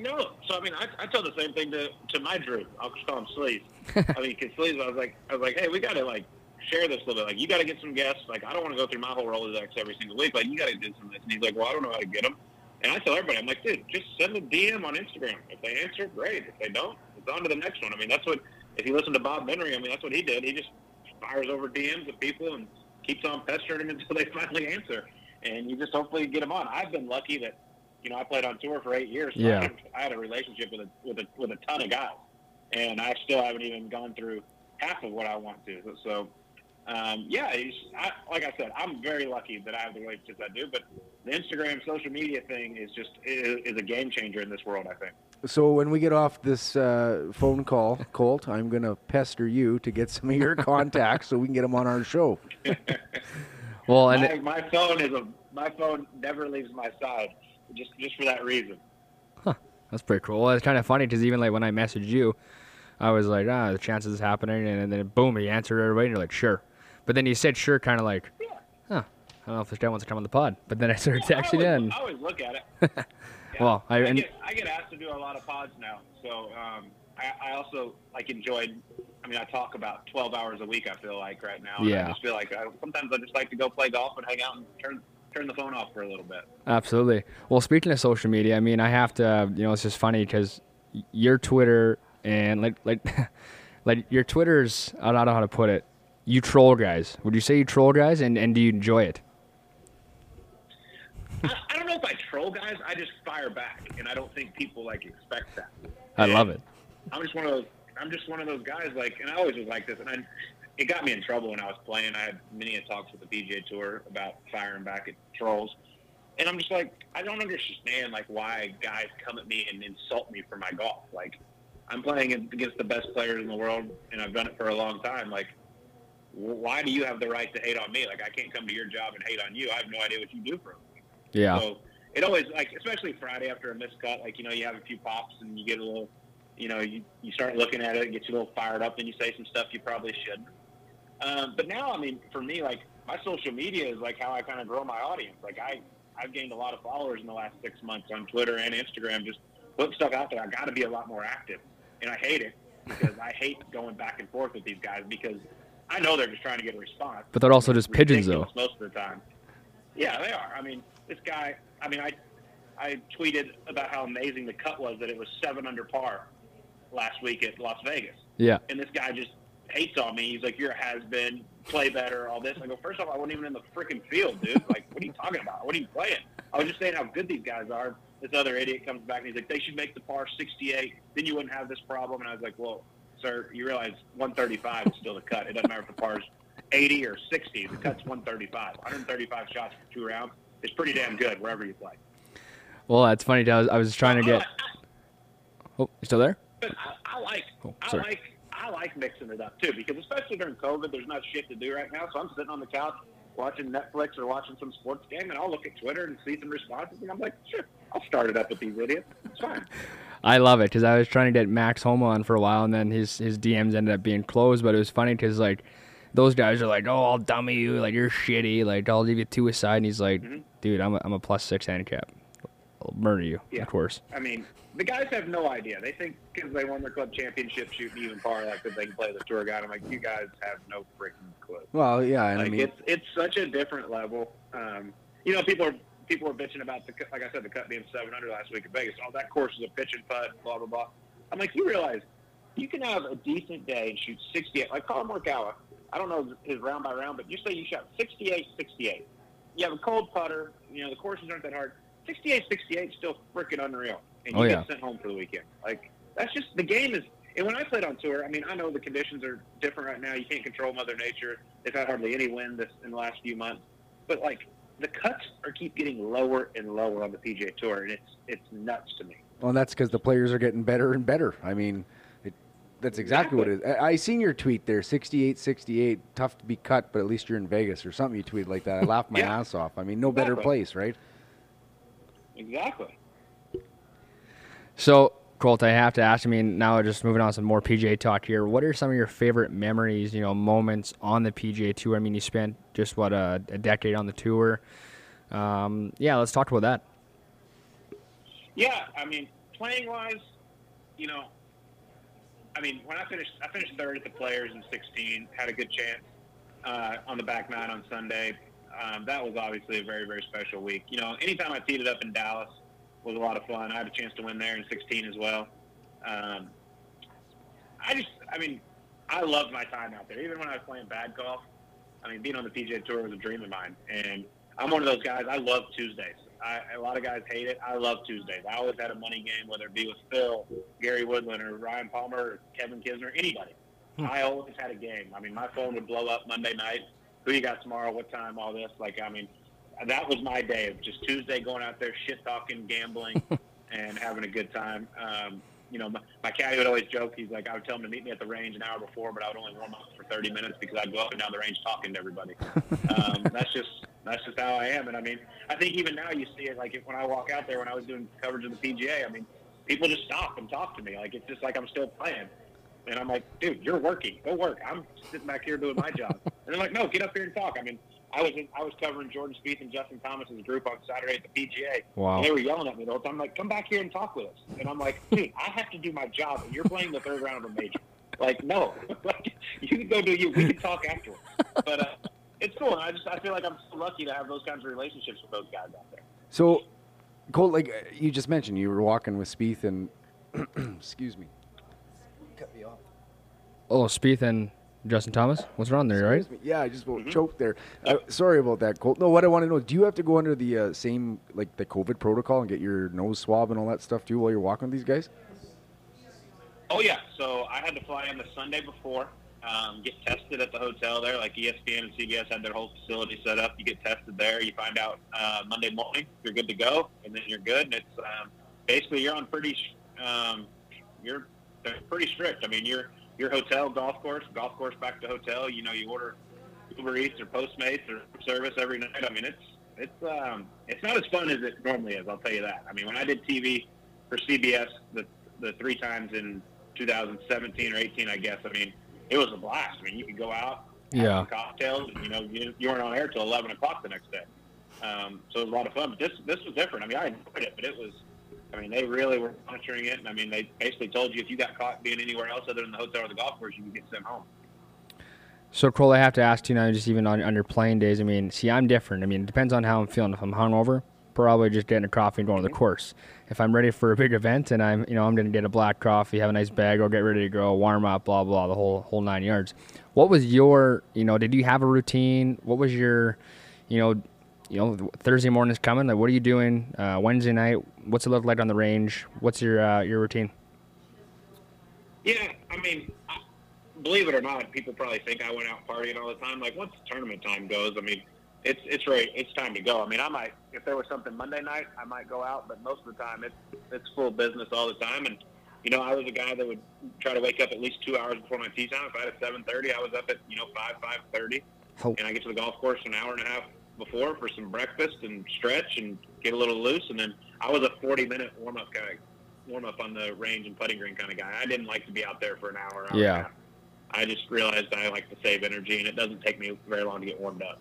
No, so I mean, I, I tell the same thing to, to my Drew. I'll just call him Sleaze. I mean, because Sleaze, I was like, I was like, hey, we got to like share this a little bit. Like, you got to get some guests. Like, I don't want to go through my whole Rolodex every single week. Like, you got to do some of this. And he's like, well, I don't know how to get them. And I tell everybody, I'm like, dude, just send a DM on Instagram. If they answer, great. If they don't, it's on to the next one. I mean, that's what. If you listen to Bob Menery, I mean, that's what he did. He just fires over DMs of people and keeps on pestering them until they finally answer. And you just hopefully get them on. I've been lucky that you know, I played on tour for eight years. So Yeah. I, had, I had a relationship with a with a with a ton of guys, and I still haven't even gone through half of what I want to. So um, yeah, it's, I, like I said, I'm very lucky that I have the relationships I do. But the Instagram social media thing is just is, is a game changer in this world. I think. So when we get off this uh, phone call, Colt, I'm gonna pester you to get some of your contacts so we can get them on our show. well, and my, my phone is a my phone never leaves my side, just just for that reason. That's pretty cool. Well, it's kind of funny because even like when I messaged you, I was like, ah, the chances is happening, and then boom, he answered right away, and you're like, sure. But then you said sure, kind of like, huh, I don't know if this guy wants to come on the pod. But then I started I texting always, in. I always look at it. Yeah. Well, I- I, get I get asked to do a lot of pods now, so um, I, I also like enjoyed. I mean, I talk about 12 hours a week. I feel like right now. Yeah. I just feel like I, sometimes I just like to go play golf and hang out and turn turn the phone off for a little bit. Absolutely. Well, speaking of social media, I mean, I have to, you know, it's just funny because your Twitter and like, like, like your Twitter's, I don't know how to put it. You troll guys. Would you say you troll guys, and and do you enjoy it? I, I don't know if I troll guys. I just fire back, and I don't think people like expect that. I And love it. I'm just one of those. I'm just one of those guys. Like, and I always was like this, and I, it got me in trouble when I was playing. I had many a talks with the PGA Tour about firing back at trolls, and I'm just like, I don't understand like why guys come at me and insult me for my golf. Like, I'm playing against the best players in the world, and I've done it for a long time. Like, why do you have the right to hate on me? Like, I can't come to your job and hate on you. I have no idea what you do for a living. Yeah. So it always like, especially Friday after a missed cut, like you know, you have a few pops and you get a little, you know, you, you start looking at it, it gets you a little fired up, and you say some stuff you probably shouldn't. Um, but now, I mean, for me, like my social media is like how I kind of grow my audience. Like I, I've gained a lot of followers in the last six months on Twitter and Instagram, just putting stuff out there. I got to be a lot more active, and I hate it because I hate going back and forth with these guys because I know they're just trying to get a response. But they're also just pigeons, though. Most of the time. Yeah, they are. I mean, this guy. I mean, I I tweeted about how amazing the cut was that it was seven under par last week at Las Vegas, Yeah. and this guy just hates on me. He's like, "You're a has been. Play better. All this." I go, first off, I wasn't even in the freaking field, dude. Like, what are you talking about? What are you playing? I was just saying how good these guys are. This other idiot comes back and he's like, "They should make the par 68. Then you wouldn't have this problem." And I was like, "Well, sir, you realize 135 is still the cut. It doesn't matter if the par's 80 or 60. The cut's 135. 135 shots for two rounds is pretty damn good wherever you play. Well, that's funny. I was, I was trying to get. Uh, uh, uh. Oh, you still there? I, I like Oh, I like I like mixing it up too because especially during COVID, there's not shit to do right now. So I'm sitting on the couch watching Netflix or watching some sports game, and I'll look at Twitter and see some responses, and I'm like, sure, I'll start it up with these idiots. It's fine. I love it because I was trying to get Max Homa on for a while, and then his his DMs ended up being closed. But it was funny because like those guys are like, "Oh, I'll dummy you, like you're shitty, like I'll leave you two aside." And he's like, Mhm. "Dude, I'm a, I'm a plus six handicap. I'll murder you, Yeah. of course." I mean, the guys have no idea. They think because they won their club championship shooting even par, like that they can play the tour guide. I'm like, you guys have no freaking clue. Well, yeah, Like I mean, it's it's such a different level. Um, you know, people are people are bitching about the like I said, the cut being 700 last week in Vegas. Oh, that course is a pitch and putt, blah blah blah. I'm like, you realize you can have a decent day and shoot 68. Like Collin Morikawa, I don't know his round by round, but you say you shot 68, 68. You have a cold putter. You know the courses aren't that hard. 68, 68 is still freaking unreal, and oh, you Oh, get sent home for the weekend. Like that's just the game is. And when I played on tour, I mean, I know the conditions are different right now. You can't control Mother Nature. They've had hardly any wind this in the last few months, but like the cuts are keep getting lower and lower on the PGA Tour, and it's it's nuts to me. well, that's because the players are getting better and better. I mean, it, that's exactly, what it is. I, I seen your tweet there, 68, 68, tough to be cut, but at least you're in Vegas or something. You tweeted like that. I laughed my Yeah. ass off. I mean, no better place, right? Exactly. So, Colt, I have to ask. I mean, now just moving on to some more PGA talk here. What are some of your favorite memories? You know, moments on the PGA Tour. I mean, you spent just what a, a decade on the tour. Um, yeah, let's talk about that. Yeah, I mean, playing wise, you know, I mean, when I finished, I finished third at the Players in 16. Had a good chance uh, on the back nine on Sunday. Um, that was obviously a very, very special week. You know, anytime I teed it up in Dallas was a lot of fun. I had a chance to win there in 16 as well. Um, I just, I mean, I loved my time out there. Even when I was playing bad golf, I mean, being on the PGA Tour was a dream of mine. And I'm one of those guys. I love Tuesdays. I, a lot of guys hate it. I love Tuesdays. I always had a money game, whether it be with Phil, Gary Woodland, or Ryan Palmer, or Kevin Kisner, anybody. I always had a game. I mean, my phone would blow up Monday night. Who you got tomorrow? What time? All this. Like, I mean, that was my day of just Tuesday going out there, shit talking, gambling, and having a good time. Um, you know, my, my caddy would always joke. He's like, I would tell him to meet me at the range an hour before, but I would only warm up for 30 minutes because I'd go up and down the range talking to everybody. um, that's just that's just how I am. And I mean, I think even now you see it. Like if, when I walk out there, when I was doing coverage of the PGA, I mean, people just stop and talk to me. Like it's just like I'm still playing. And I'm like, dude, you're working. Go work. I'm sitting back here doing my job. And they're like, no, get up here and talk. I mean, I was in, I was covering Jordan Spieth and Justin Thomas's group on Saturday at the PGA. Wow. And they were yelling at me the whole time. I'm like, come back here and talk with us. And I'm like, dude, I have to do my job. And you're playing the third round of a major. Like, no. like, you can go do you. We can talk afterwards. But uh, it's cool. And I just I feel like I'm so lucky to have those kinds of relationships with those guys out there. So, Colt, like uh, you just mentioned, you were walking with Spieth and, excuse me. Cut me off. Oh, Spieth and Justin Thomas. What's wrong there, right? Me. Yeah, I just about choked there. Uh, sorry about that, Colt. No, what I want to know, do you have to go under the uh, same, like the COVID protocol and get your nose swab and all that stuff too while you're walking with these guys? Oh yeah, so I had to fly in the Sunday before, um, get tested at the hotel there. Like ESPN and CBS had their whole facility set up. You get tested there. You find out uh, Monday morning you're good to go, and then you're good. And it's um, basically you're on pretty, um, you're pretty strict. I mean, your your hotel, golf course, golf course back to hotel. You know, you order Uber Eats or Postmates or service every night. I mean, it's it's um, it's not as fun as it normally is. I'll tell you that. I mean, when I did TV for CBS the the three times in 2017 or 18, I guess. I mean, it was a blast. I mean, you could go out, Yeah. cocktails, and you know, you, you weren't on air till 11 o'clock the next day. Um, so it was a lot of fun. But this this was different. I mean, I enjoyed it, but it was. I mean, they really were monitoring it, and I mean, they basically told you if you got caught being anywhere else other than the hotel or the golf course, you could get sent home. So, Colt, I have to ask you now, just even on, on your playing days. I mean, see, I'm different. I mean, it depends on how I'm feeling. If I'm hungover, probably just getting a coffee and going to the mm-hmm. course. If I'm ready for a big event and I'm, you know, I'm going to get a black coffee, have a nice bag, or get ready to go, warm up, blah blah, the whole whole nine yards. What was your, you know, did you have a routine? What was your, you know, you know, Thursday morning is coming. Like, what are you doing uh, Wednesday night? What's it look like on the range? What's your uh, your routine? Yeah, I mean, believe it or not, people probably think I went out partying all the time. Like once tournament time goes, I mean, it's it's right. It's time to go. I mean, I might if there was something Monday night, I might go out, but most of the time it's it's full business all the time. And you know, I was a guy that would try to wake up at least two hours before my tee time. If I had a seven thirty, I was up at you know five five thirty, Oh. and I get to the golf course an hour and a half before for some breakfast and stretch and get a little loose, and then I was a forty minute warm up guy warm up on the range and putting green kind of guy. I didn't like to be out there for an hour. hour Yeah. I just realized I like to save energy, and it doesn't take me very long to get warmed up.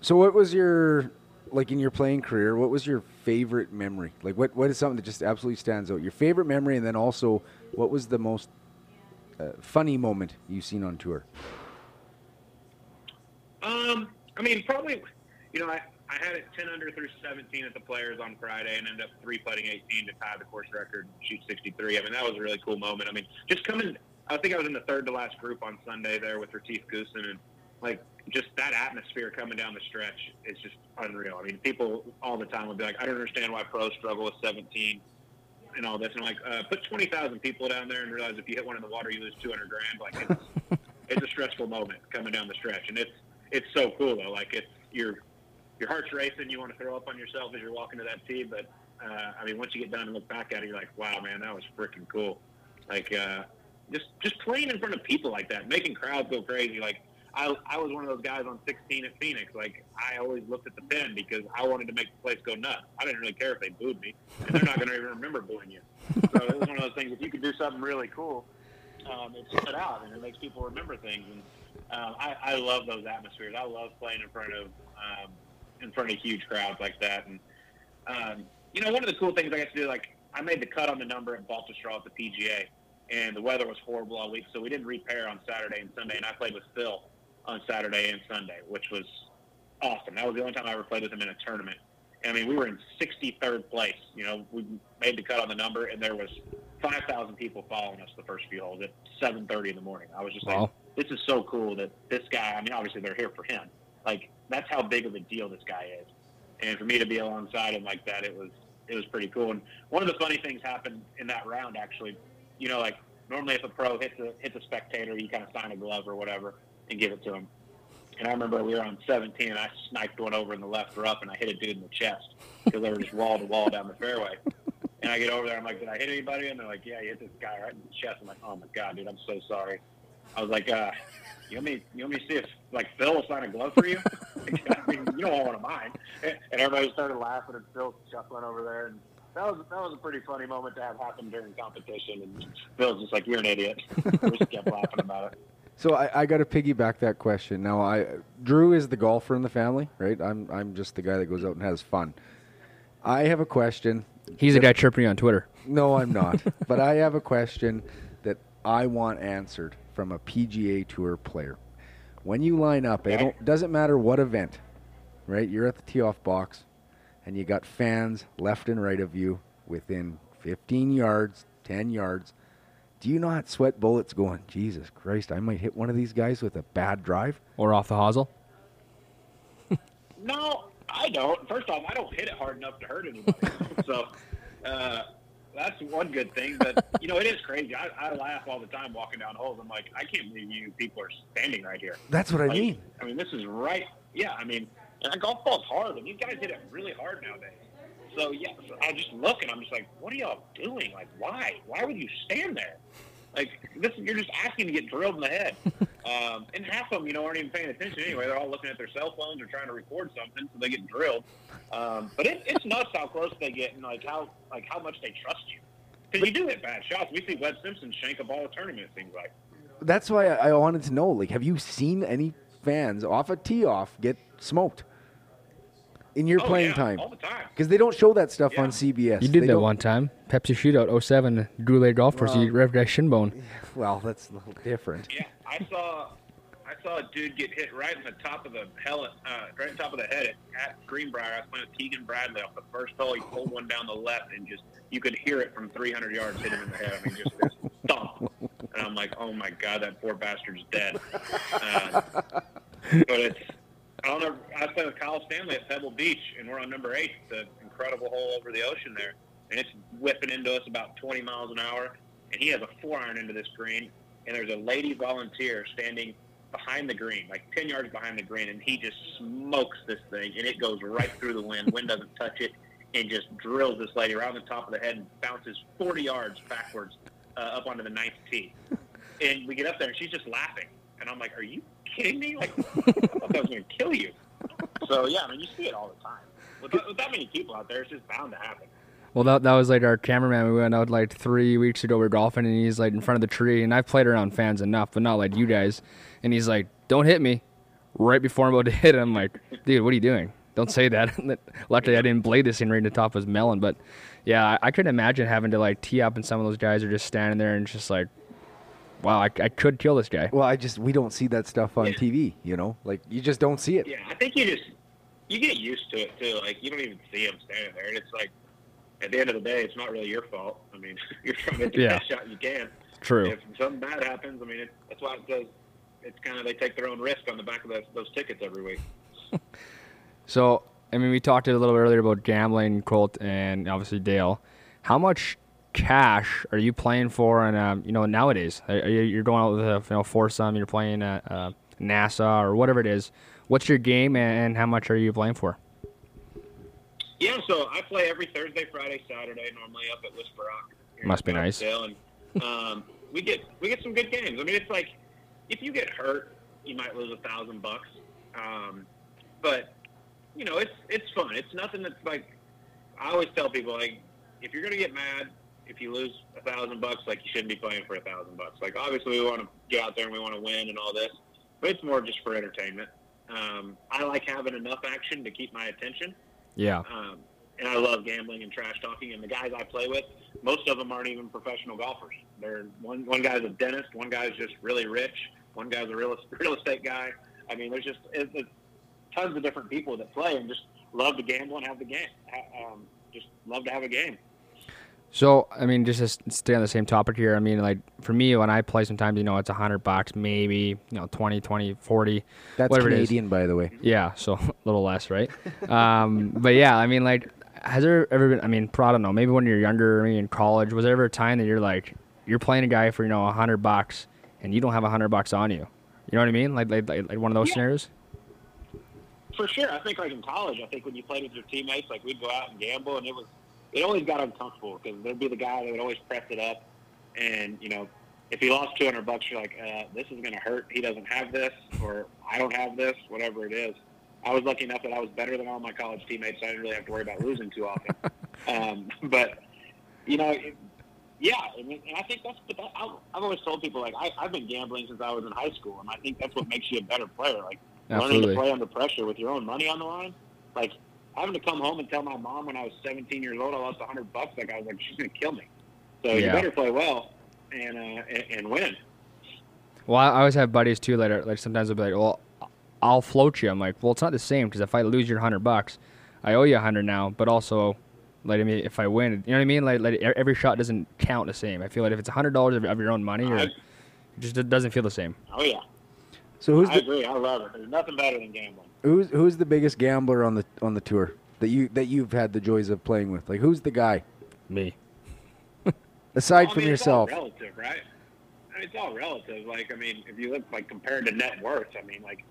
So, what was your like in your playing career, what was your favorite memory? Like, what what is something that just absolutely stands out? Your favorite memory, and then also, what was the most uh, funny moment you've seen on tour? Um, I mean, probably, you know, I, I had it 10 under through 17 at the Players on Friday and ended up three putting 18 to tie the course record, shoot 63. I mean, that was a really cool moment. I mean, just coming, I think I was in the third to last group on Sunday there with Retief Goosen, and like just that atmosphere coming down the stretch is just unreal. I mean, people all the time would be like, I don't understand why pros struggle with 17 and all this. And like, uh, put 20,000 people down there and realize if you hit one in the water, you lose 200 grand. Like, it's, it's a stressful moment coming down the stretch, and it's it's so cool though. Like, it's your your heart's racing. You want to throw up on yourself as you're walking to that tee, but uh, I mean, once you get done and look back at it, you're like, wow, man, that was freaking cool. Like, uh, just just playing in front of people like that, making crowds go crazy. Like, I I was one of those guys on 16 at Phoenix. Like, I always looked at the pin because I wanted to make the place go nuts. I didn't really care if they booed me, and they're not going to even remember booing you. So it was one of those things. If you could do something really cool, um, it stood out and it makes people remember things. And um, I, I love those atmospheres. I love playing in front of um, in front of huge crowds like that. And um, you know, one of the cool things I got to do, like I made the cut on the number at Baltusrol at the PGA, and the weather was horrible all week, so we didn't repair on Saturday and Sunday. And I played with Phil on Saturday and Sunday, which was awesome. That was the only time I ever played with him in a tournament. I mean, we were in 63rd place. You know, we made the cut on the number, and there was 5,000 people following us the first few holes at 7:30 in the morning. I was just Wow. like, this is so cool that this guy. I mean, obviously they're here for him. Like that's how big of a deal this guy is. And for me to be alongside him like that, it was it was pretty cool. And one of the funny things happened in that round, actually. You know, like normally if a pro hits a hits a spectator, you kind of sign a glove or whatever and give it to him. And I remember we were on 17, and I sniped one over in the left rough, and I hit a dude in the chest because they were just wall to wall down the fairway. And I get over there, I'm like, did I hit anybody? And they're like, yeah, you hit this guy right in the chest. I'm like, oh my god, dude, I'm so sorry. I was like, uh, you want me, you want me to see if like Phil will sign a glove for you? I mean, you don't want one of mine. And everybody started laughing, and Phil chuckling over there, and that was that was a pretty funny moment to have happen during competition. And Phil's just like, you're an idiot. we just kept laughing about it. So I, I got to piggyback that question. Now, I Drew is the golfer in the family, right? I'm I'm just the guy that goes out and has fun. I have a question. He's the guy chirping on Twitter. No, I'm not. but I have a question that I want answered from a PGA Tour player. When you line up, it don't, doesn't matter what event, right? You're at the tee off box, and you got fans left and right of you within 15 yards, 10 yards. Do you not sweat bullets going, Jesus Christ, I might hit one of these guys with a bad drive? Or off the hosel. No, I don't. First off, I don't hit it hard enough to hurt anybody. so uh, that's one good thing. But you know, it is crazy. I, I laugh all the time walking down holes. I'm like, I can't believe you people are standing right here. That's what I Like, mean. I mean, this is right. Yeah, I mean, and a golf ball's hard, and these guys hit it really hard nowadays. So yeah, so I just look and I'm just like, what are y'all doing? Like, why? Why would you stand there? Like this, you're just asking to get drilled in the head. Um, and half of them, you know, aren't even paying attention anyway. They're all looking at their cell phones or trying to record something, so they get drilled. Um, but it, it's nuts how close they get and like how like how much they trust you. Because you do hit bad shots. We see Webb Simpson shank a ball a tournament. It seems like. That's why I, I wanted to know. Like, have you seen any fans off a tee off get smoked in your Oh, playing yeah, time? all the time. Because they don't show that stuff Yeah. on CBS. You did They that don't- one time. Pepsi Shootout 07, Goulet Golf Course. You revved that shin bone. Well, that's a little different. Yeah, I saw I saw a dude get hit right in the top of the hell, uh, right on top of the head at, at Greenbrier. I was playing with Keegan Bradley off the first hole. He pulled one down the left, and just you could hear it from 300 yards hit him in the head. I mean, just this thump. And I'm like, oh my god, that poor bastard's dead. Uh, but it's Don't know. I was with Kyle Stanley at Pebble Beach, and we're on number eight, the incredible hole over the ocean there, and it's whipping into us about 20 miles an hour, and he has a four iron into this green, and there's a lady volunteer standing behind the green, like 10 yards behind the green, and he just smokes this thing, and it goes right through the wind. Wind doesn't touch it, and just drills this lady around the top of the head and bounces 40 yards backwards uh, up onto the ninth tee. And we get up there, and she's just laughing, and I'm like, "Are you kidding me? Like, I thought that was going to kill you." So yeah, I mean, you see it all the time. With that, with that many people out there, it's just bound to happen. Well, that, that was like our cameraman. We went out like three weeks ago. We were golfing, and he's like in front of the tree. And I've played around fans enough, but not like you guys. And he's like, "Don't hit me!" Right before I'm about to hit him, I'm like, "Dude, what are you doing? don't say that. Luckily, I didn't blade this thing right in the top of his melon. But yeah, I, I couldn't imagine having to like tee up, and some of those guys are just standing there and just like, wow, I, I could kill this guy. Well, I just we don't see that stuff on Yeah. TV. You know, like you just don't see it. Yeah, I think you just you get used to it too. Like you don't even see him standing there, and it's like at the end of the day, it's not really your fault. I mean, you're trying to get the Yeah. best shot you can. True. If something bad happens, I mean, it, that's why it says it's kind of they take their own risk on the back of those, those tickets every week. So, I mean, we talked a little bit earlier about gambling, Colt, and obviously Dale. How much cash are you playing for? And um, you know, nowadays, are are you, you're going out with a you know foursome, you're playing at uh, NASA or whatever it is. What's your game, and how much are you playing for? Yeah, so I play every Thursday, Friday, Saturday, normally up at Whisper Rock. Must be nice. And um, we get we get some good games. I mean, it's like if you get hurt, you might lose a thousand bucks. Um, but you know, it's it's fun. It's nothing that's like I always tell people like if you're gonna get mad if you lose a thousand bucks, like you shouldn't be playing for a thousand bucks. Like obviously we want to get out there and we want to win and all this, but it's more just for entertainment. Um, I like having enough action to keep my attention. Yeah. Um, and I love gambling and trash talking. And the guys I play with, most of them aren't even professional golfers. They're one one guy's a dentist, one guy's just really rich, one guy's a real real estate guy. I mean, there's just it's, it's tons of different people that play and just love to gamble and have the game. Um, just love to have a game. So, I mean, just to stay on the same topic here, I mean, like, for me, when I play, sometimes, you know, it's a 100 bucks, maybe, you know, 20, 20, 40. That's whatever it is. Canadian, by the way. Yeah, so a little less, right? um, but yeah, I mean, like, has there ever been? I mean, pro- I don't know. Maybe when you're younger, maybe in college, was there ever a time that you're like, you're playing a guy for you know a hundred bucks, and you don't have a hundred bucks on you? You know what I mean? Like, like, like like one of those Yeah. scenarios. For sure, I think like in college, I think when you played with your teammates, like we'd go out and gamble, and it was it always got uncomfortable because there'd be the guy that would always press it up, and you know, if he lost two hundred bucks, you're like, uh, this is gonna hurt. He doesn't have this, or I don't have this, whatever it is. I was lucky enough that I was better than all my college teammates, so I didn't really have to worry about losing too often. um, but you know, it, yeah, I mean, and I think that's. But that, I've, I've always told people like I, I've been gambling since I was in high school, and I think that's what makes you a better player. Like learning to play under pressure with your own money on the line. Like having to come home and tell my mom when I was 17 years old I lost 100 bucks. Like I was like, she's gonna kill me. So you better play well and uh, and, and win. Well, I I always have buddies too that are like sometimes they'll be like, well, I'll float you. I'm like, well, it's not the same because if I lose your hundred bucks, I owe you a hundred now. But also, like, I mean, if I win, you know what I mean? Like, like every shot doesn't count the same. I feel like if it's a hundred dollars of, of your own money, or I- it just doesn't feel the same. Oh yeah, So who's I the agree. I love it. There's nothing better than gambling. Who's who's the biggest gambler on the on the tour that you that you've had the joys of playing with? Like who's the guy Me. aside Well, I from yourself? It's all relative, right? I mean, it's all relative. Like, I mean, if you look like compared to net worth, I mean, like,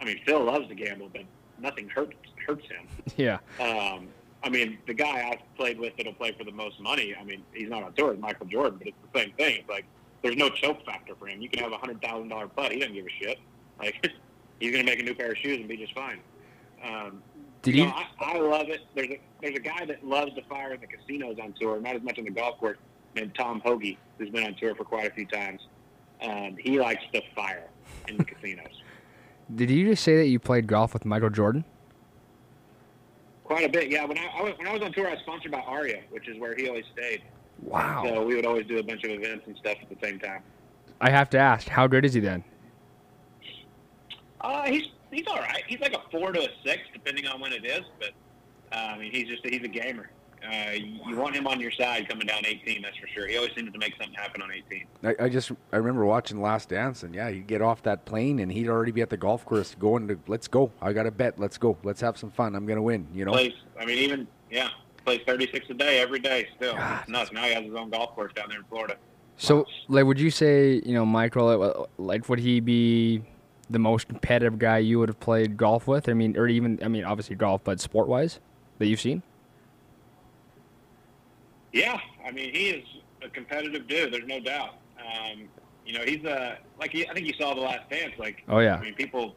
I mean, Phil loves to gamble, but nothing hurts hurts him. Yeah. Um, I mean, the guy I've played with that'll play for the most money. I mean, he's not on tour, it's Michael Jordan, but it's the same thing. It's like there's no choke factor for him. You can have a hundred thousand dollar putt, he doesn't give a shit. Like he's gonna make a new pair of shoes and be just fine. Um, Did you you? know, I, I love it. There's a there's a guy that loves to fire in the casinos on tour, not as much on the golf course, named Tom Hoge, who's been on tour for quite a few times. Um, he likes to fire in the casinos. Did you just say that you played golf with Michael Jordan? Quite a bit, yeah. When I, I was, when I was on tour, I was sponsored by Aria, which is where he always stayed. Wow. So we would always do a bunch of events and stuff at the same time. I have to ask, how good is he then? Uh, he's he's all right. He's like a four to a six, depending on when it is. But uh, I mean, he's just he's a gamer. Uh, you, you want him on your side coming down 18, that's for sure. He always seems to make something happen on 18. I, I just I remember watching Last Dance and yeah, he'd get off that plane and he'd already be at the golf course going to let's go. I got a bet. Let's go. Let's have some fun. I'm gonna win. You know. Plays, I mean, even yeah, plays 36 a day every day. Still, God. it's nuts. Now he has his own golf course down there in Florida. So, like, would you say, you know, Michael, uh, like, would he be the most competitive guy you would have played golf with? I mean, or even, I mean, obviously golf, but sport wise, that you've seen? Yeah, I mean, he is a competitive dude. There's no doubt. Um, you know, he's a like he, I think you saw the last dance. Like, Oh, yeah. I mean, people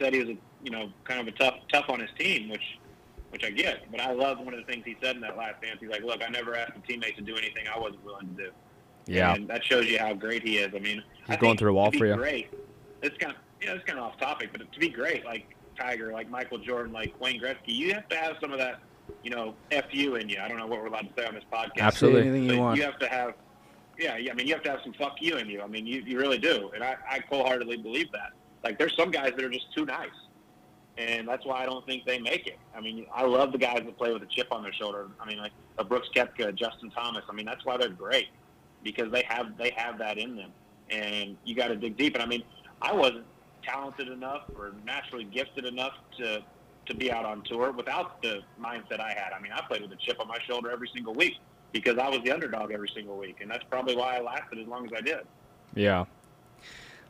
said he was a you know kind of a tough tough on his team, which which I get. But I love one of the things he said in that last dance. He's like, "Look, I never asked a teammate to do anything I wasn't willing to do." Yeah. and that shows you how great he is. I mean, I going through a wall for you. Great. It's kind of yeah, it's kind of off topic, but to be great, like Tiger, like Michael Jordan, like Wayne Gretzky, you have to have some of that, you know, fu in you. I don't know what we're allowed to say on this podcast. Absolutely. Say anything you want. you have to have, yeah, yeah. I mean, you have to have some fuck you in you. I mean, you, you really do, and I, I wholeheartedly believe that. Like, there's some guys that are just too nice, and that's why I don't think they make it. I mean, I love the guys that play with a chip on their shoulder. I mean, like a Brooks Koepka, Justin Thomas. I mean, that's why they're great because they have they have that in them, and you got to dig deep. And I mean, I wasn't talented enough or naturally gifted enough to to be out on tour without the mindset I had. I mean, I played with a chip on my shoulder every single week because I was the underdog every single week, and that's probably why I lasted as long as I did. Yeah.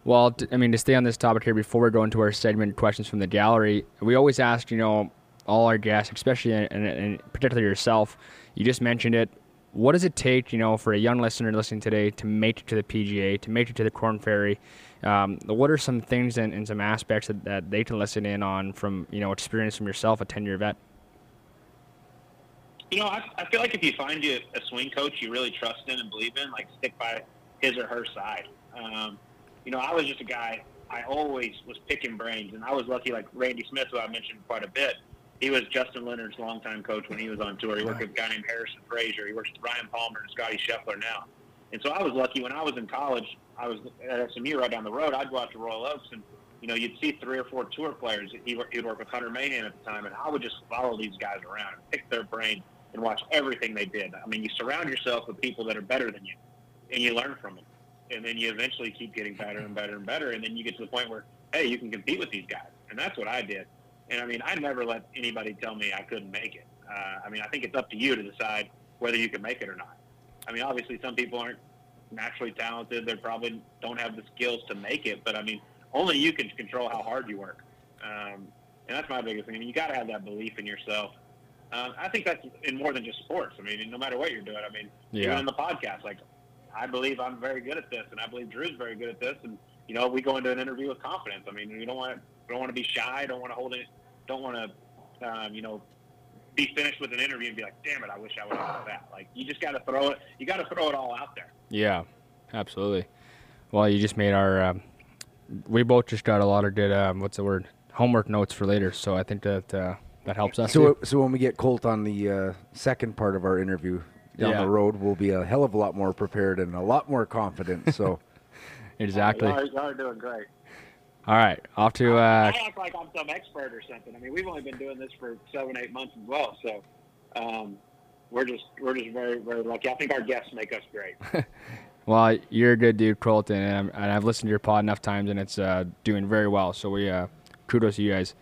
Well, I mean, to stay on this topic here before we go into our segment questions from the gallery, we always ask, you know, all our guests, especially and, particularly yourself. You just mentioned it. What does it take, you know, for a young listener listening today to make it to the PGA, to make it to the Corn Ferry? Um, what are some things and, and some aspects that, that they can listen in on from, you know, experience from yourself, a ten-year vet? You know, I, I feel like if you find you a swing coach you really trust in and believe in, like stick by his or her side. Um, you know, I was just a guy. I always was picking brains, and I was lucky. Like Randy Smith, who I mentioned quite a bit, he was Justin Leonard's longtime coach when he was on tour. He worked with a guy named Harrison Frazar. He works with Ryan Palmer and Scottie Scheffler now. And so I was lucky when I was in college. I was at SMU right down the road. I'd go out to Royal Oaks, and you know, you'd see three or four tour players. He, he'd work with Hunter Mahan at the time, and I would just follow these guys around and pick their brain and watch everything they did. I mean, you surround yourself with people that are better than you, and you learn from them. And then you eventually keep getting better and better and better, and then you get to the point where, hey, you can compete with these guys, and that's what I did. And I mean, I never let anybody tell me I couldn't make it. Uh, I mean, I think it's up to you to decide whether you can make it or not. I mean, obviously, some people aren't naturally talented; they probably don't have the skills to make it. But I mean, only you can control how hard you work, um, and that's my biggest thing. I mean, you got to have that belief in yourself. Um, I think that's in more than just sports. I mean, no matter what you're doing. I mean, Yeah. even in the podcast, like I believe I'm very good at this, and I believe Drew's very good at this, and you know, we go into an interview with confidence. I mean, you don't want to don't want to be shy, don't want to hold it, don't want to, um, you know, be finished with an interview and be like, damn it, I wish I would have that. Like, you just got to throw it. You got to throw it all out there. Yeah, absolutely. Well, you just made our. Um, we both just got a lot of good. Um, what's the word? Homework notes for later. So I think that uh, that helps us. So, too. so when we get Colt on the uh, second part of our interview down Yeah. the road, we'll be a hell of a lot more prepared and a lot more confident. So, exactly. You are, you are doing great. All right, off to. Uh, I act like I'm some expert or something. I mean, we've only been doing this for seven, eight months as well. So, um, we're just we're just very very lucky. I think our guests make us great. well, you're a good dude, Colton, and, I'm- and I've listened to your pod enough times, and it's uh, doing very well. So we uh, kudos to you guys.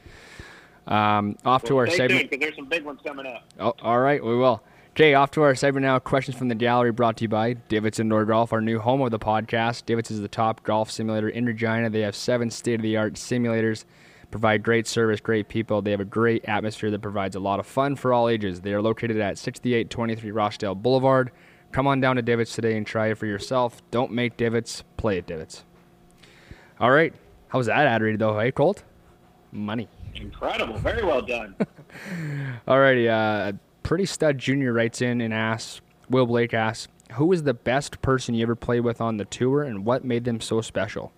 Um, off to our segment. tuned because there's some big ones coming up. Oh, all right, we will. Okay, off to our segment now. Questions from the gallery brought to you by Divots Indoor Golf, our new home of the podcast. Divots is the top golf simulator in Regina. They have seven state of the art simulators, provide great service, great people. They have a great atmosphere that provides a lot of fun for all ages. They are located at 6823 Rochdale Boulevard. Come on down to Divots today and try it for yourself. Don't make Divots, play at Divots. All right, How was that ad read though, hey Colt? Money. Incredible, very well done. Alrighty, uh, pretty stud junior writes in and asks, Will Blake asks, who was the best person you ever played with on the tour and what made them so special?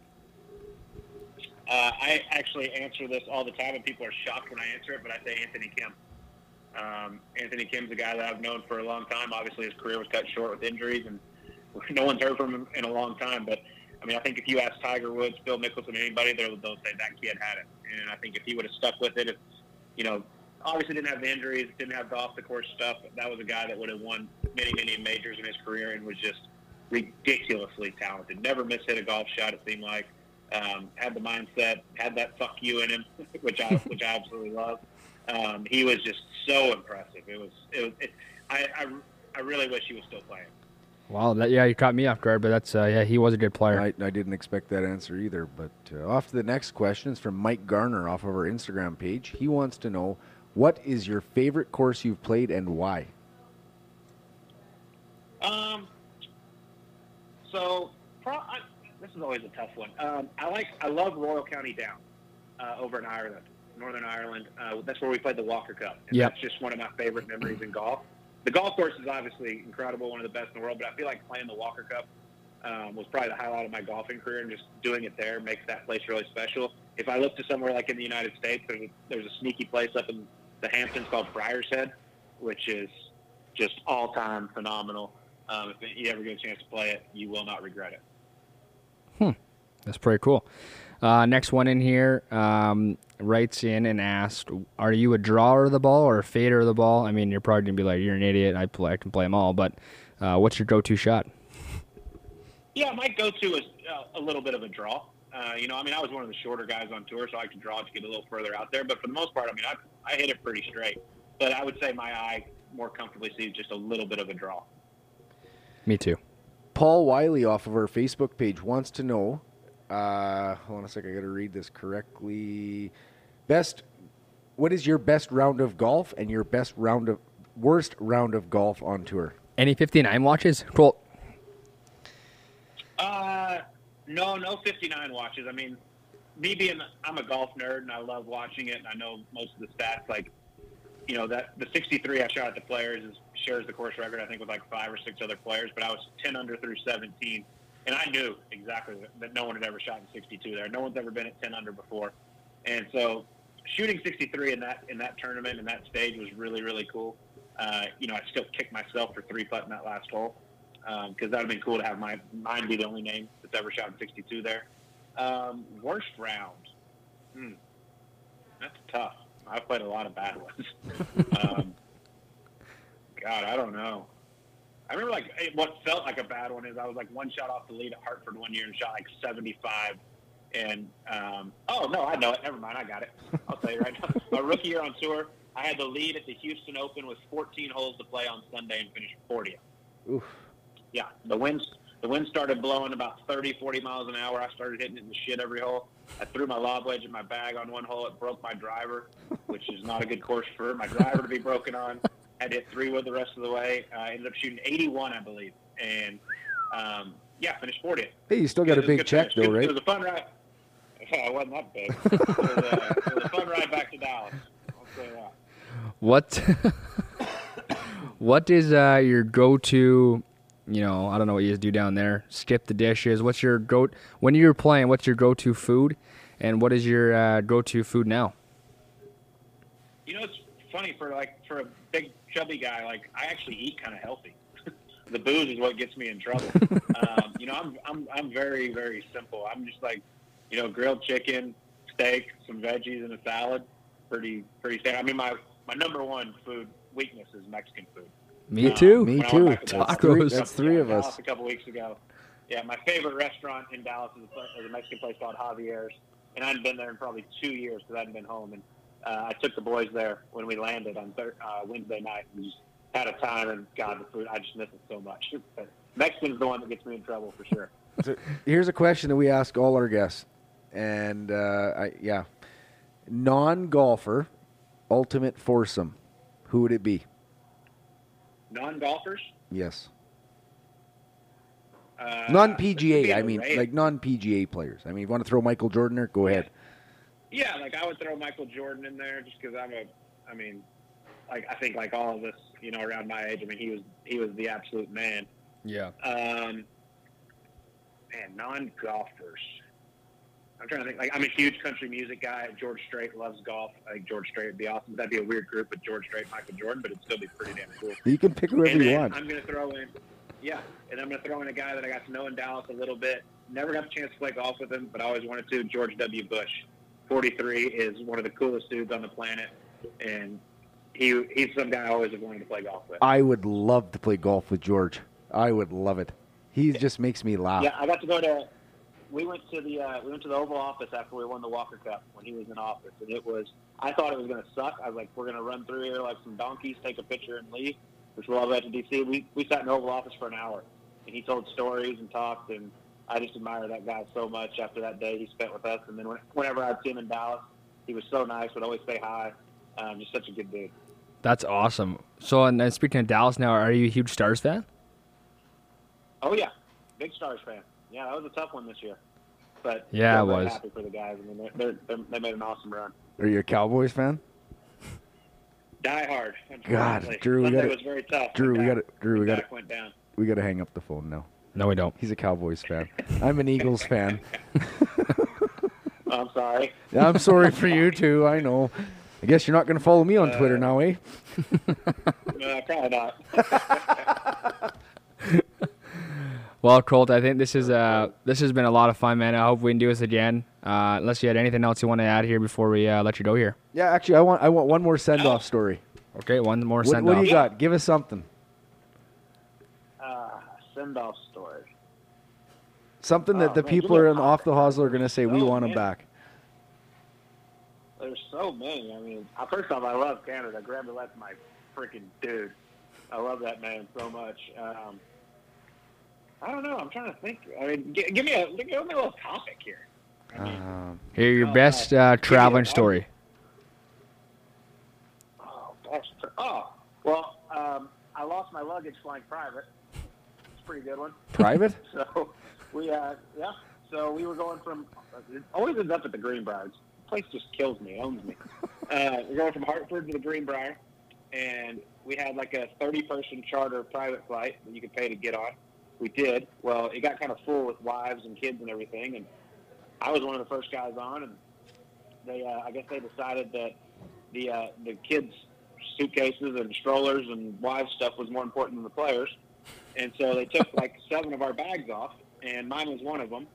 Uh, I actually answer this all the time, and people are shocked when I answer it. But I say Anthony Kim. Um, Anthony Kim's a guy that I've known for a long time. Obviously, his career was cut short with injuries, and no one's heard from him in a long time. But I mean, I think if you ask Tiger Woods, Phil Mickelson, anybody, they'll, they'll say that kid had it. And I think if he would have stuck with it, if you know, obviously didn't have the injuries, didn't have the off the course stuff, that was a guy that would have won many, many majors in his career and was just ridiculously talented. Never missed hit a golf shot. It seemed like um, had the mindset, had that fuck you in him, which I which I absolutely love. Um, he was just so impressive. It was it was. It, I, I I really wish he was still playing. Wow, that, yeah, you caught me off guard, but that's uh, yeah, he was a good player. I, I didn't expect that answer either. But uh, off to the next question is from Mike Garner off of our Instagram page. He wants to know what is your favorite course you've played and why? Um. So, pro- I, this is always a tough one. Um, I like, I love Royal County Down uh, over in Ireland, Northern Ireland. Uh, that's where we played the Walker Cup. And Yep. That's just one of my favorite memories in golf. The golf course is obviously incredible, one of the best in the world. But I feel like playing the Walker Cup um, was probably the highlight of my golfing career, and just doing it there makes that place really special. If I look to somewhere like in the United States, there's a, there's a sneaky place up in the Hamptons called Friar's Head, which is just all time phenomenal. Um, if you ever get a chance to play it, you will not regret it. Hmm, That's pretty cool. Uh, next one in here um, writes in and asked, "Are you a drawer of the ball or a fader of the ball?" I mean, you're probably gonna be like, "You're an idiot. I play. I can play them all." But uh, what's your go-to shot? Yeah, my go-to is uh, a little bit of a draw. Uh, you know, I mean, I was one of the shorter guys on tour, so I could draw to get a little further out there. But for the most part, I mean, I, I hit it pretty straight. But I would say my eye more comfortably sees just a little bit of a draw. Me too. Paul Wiley off of our Facebook page wants to know. Uh, hold on a sec. I got to read this correctly. Best. What is your best round of golf and your best round of worst round of golf on tour? Any 59 watches? Cool. Uh, no, no 59 watches. I mean, me being, I'm a golf nerd and I love watching it and I know most of the stats. Like, you know, that the 63 I shot at the players is, shares the course record, I think, with like five or six other players, but I was 10 under through 17. And I knew exactly that, no one had ever shot in 62 there. No one's ever been at 10 under before. And so shooting 63 in that, in that tournament in that stage was really, really cool. Uh, you know, I still kicked myself for three putting that last hole because that would have been cool to have my mine be the only name that's ever shot in 62 there. Um, worst round, hmm, that's tough. I've played a lot of bad ones. um, God, I don't know. I remember like it- what felt like a bad one is I was like one shot off the lead at Hartford one year and shot like 75. And um, oh no, I know it. Never mind, I got it. I'll tell you right now. My rookie year on tour, I had the lead at the Houston Open with 14 holes to play on Sunday and finished 40th Oof. Yeah, the winds the wind started blowing about 30, 40 miles an hour. I started hitting it in the shit every hole. I threw my lob wedge in my bag on one hole. It broke my driver, which is not a good course for my driver to be broken on. I to hit three wood the rest of the way. I ended up shooting 81, I believe, and um, yeah, finished 40th. Hey, you still got a It was big good check finish. though, It right? was a fun ride. Yeah, it wasn't that big. it, was a, it was a fun ride back to Dallas. I'll say that. What What is uh, your go-to? You know, I don't know what you guys do down there. Skip the dishes. What's your go? When you're playing, what's your go-to food? And what is your uh, go-to food now? You know, it's funny for like for a big chubby guy. Like I actually eat kind of healthy. the booze is what gets me in trouble. um, you know, I'm I'm I'm very very simple. I'm just like, you know, grilled chicken, steak, some veggies, and a salad. Pretty pretty standard. I mean, my my number one food weakness is Mexican food. Me Um, too. Me too. went back That's Tacos. three, Dallas- that's three yeah, of us. A couple weeks ago. Yeah, my favorite restaurant in Dallas is a, pla- is a Mexican place called Javier's, and I hadn't been there in probably two years because I hadn't been home. And uh, I took the boys there when we landed on thir- uh, Wednesday night and just had a time. And God, the food, I just miss it so much. But Mexican's the one that gets me in trouble for sure. So here's a question that we ask all our guests, and uh, I, yeah, non-golfer, ultimate foursome. Who would it be? Non-golfers, Yes, uh, non-PGA. I mean, Ray- like non-PGA players. I mean, you want to throw Michael Jordan there? Go ahead. Yeah, like I would throw Michael Jordan in there just because I'm a, I mean, like I think like all of us, you know, around my age. I mean, he was he was the absolute man. Yeah. Um, man, non golfers. I'm trying to think. Like, I'm a huge country music guy. George Strait loves golf. I think George Strait would be awesome. That'd be a weird group with George Strait, Michael Jordan, but it'd still be pretty damn cool. You can pick whoever and you want. I'm going to throw in, yeah, and I'm going to throw in a guy that I got to know in Dallas a little bit. Never got the chance to play golf with him, but I always wanted to. George W. Bush, 43, is one of the coolest dudes on the planet, and he he's some guy I always have wanted to play golf with. I would love to play golf with George. I would love it. He just makes me laugh. Yeah, I got to go to. We went to the uh, we went to the Oval Office after we won the Walker Cup when he was in office, and it was. I thought it was going to suck. I was like, we're going to run through here like some donkeys, take a picture, and leave. Which we're all back to DC. We we sat in the Oval Office for an hour, and he told stories and talked, and I just admire that guy so much after that day he spent with us. And then whenever I'd see him in Dallas, he was so nice. Would always say hi. Um, just such a good dude. That's awesome. So, and, and speaking of Dallas now, are you a huge Stars fan? Oh yeah, big Stars fan. Yeah, that was a tough one this year, but Yeah, still it was. Happy for the guys. I mean, they're, they're, they're, they made an awesome run. Are you a Cowboys fan? Die hard. God. Drew, we gotta- was very tough. Drew, we got to Drew, we got Dak to went down. we got to hang up the phone now. No, we don't. He's a Cowboys fan. I'm an Eagles fan. I'm sorry. I'm sorry for you too. I know. I guess you're not going to follow me on Twitter now, eh? No, probably not. Well, Colt, I think this is uh this has been a lot of fun, man. I hope we can do this again. Uh, unless you had anything else you want to add here before we uh, let you go here. Yeah, actually, I want I want one more send off story. Okay, one more What, send what off. do you got? Give us something. Uh, send off story. Something that Oh, the man, people are in off the hosel are going to say we Oh, want him man. back. There's so many. I mean, uh, first off, I love Canada. Graham DeLaet's my freaking dude. I love that man so much. Um, I don't know. I'm trying to think. I mean, g- give me a give me a little topic here. I mean, Um, Here, your Uh, best uh, uh, traveling story. oh, tr- oh. Well, um, I lost my luggage flying private. It's a pretty good one. private? So we, uh, yeah. So we were going from. It always ends up at the Greenbrier. This place just kills me, owns me. Uh, we're going from Hartford to the Greenbrier, and we had like a 30-person charter private flight that you could pay to get on. We did. Well, it got kind of full with wives and kids and everything, and I was one of the first guys on, and they, uh, I guess they decided that the uh, the kids' suitcases and strollers and wives stuff was more important than the players. And so they took like seven of our bags off, and mine was one of them.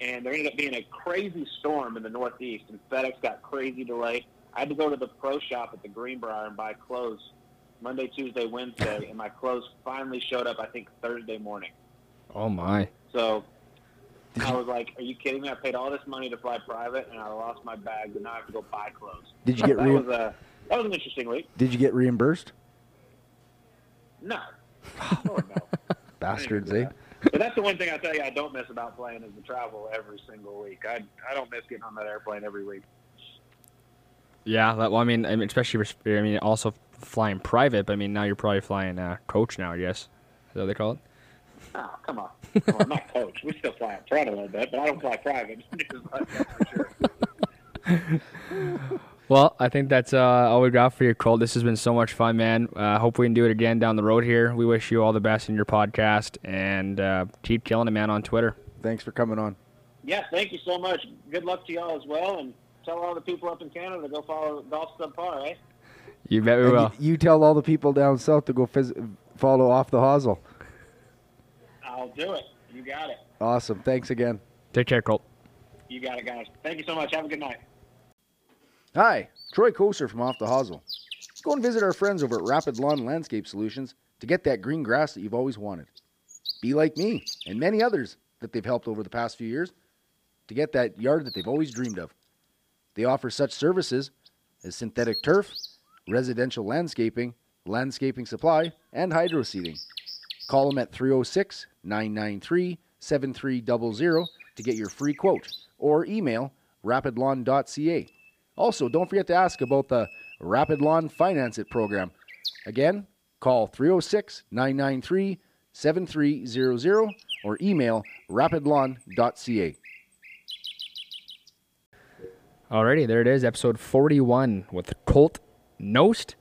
And there ended up being a crazy storm in the Northeast, and FedEx got crazy delay. I had to go to the pro shop at the Greenbrier and buy clothes Monday, Tuesday, Wednesday, and my clothes finally showed up, I think, Thursday morning. Oh my. So I was like, "Are you kidding me? I paid all this money to fly private, and I lost my bag, and now I have to go buy clothes." Did you get that re- was a that was an interesting week. Did you get reimbursed? No, Lord, no. Bastards, I eh? didn't do that. But that's the one thing I tell you I don't miss about playing is the travel every single week. I I don't miss getting on that airplane every week. Yeah, that, well, I mean, I mean, especially, res- I mean, also flying private. But I mean, now you're probably flying uh, coach now. I guess is that what they call it? Oh, come on. Come on, not coach. We still fly up front a little bit, but I don't fly private. Sure. Well, I think that's uh, all we got for you, Colt. This has been so much fun, man. Uh, hope we can do it again down the road here. We wish you all the best in your podcast and uh, keep killing it, man, on Twitter. Thanks for coming on. Yeah, thank you so much. Good luck to y'all as well, and tell all the people up in Canada to go follow Golf Subpar, eh? You bet we And will. you, you tell all the people down south to go phys- follow off the hosel. I'll do it. You got it. Awesome. Thanks again. Take care, Colt. You got it, guys. Thank you so much. Have a good night. Hi, Troy Koser from Off the Hosel. Go and visit our friends over at Rapid Lawn Landscape Solutions to get that green grass that you've always wanted. Be like me and many others that they've helped over the past few years to get that yard that they've always dreamed of. They offer such services as synthetic turf, residential landscaping, landscaping supply, and hydro seeding. Call them at 306 993 7300 to get your free quote or email rapidlawn.ca. Also, don't forget to ask about the Rapid Lawn Finance It program. Again, call 306 993 7300 or email rapidlawn.ca. Alrighty, there it is, episode 41 with Colt Knost.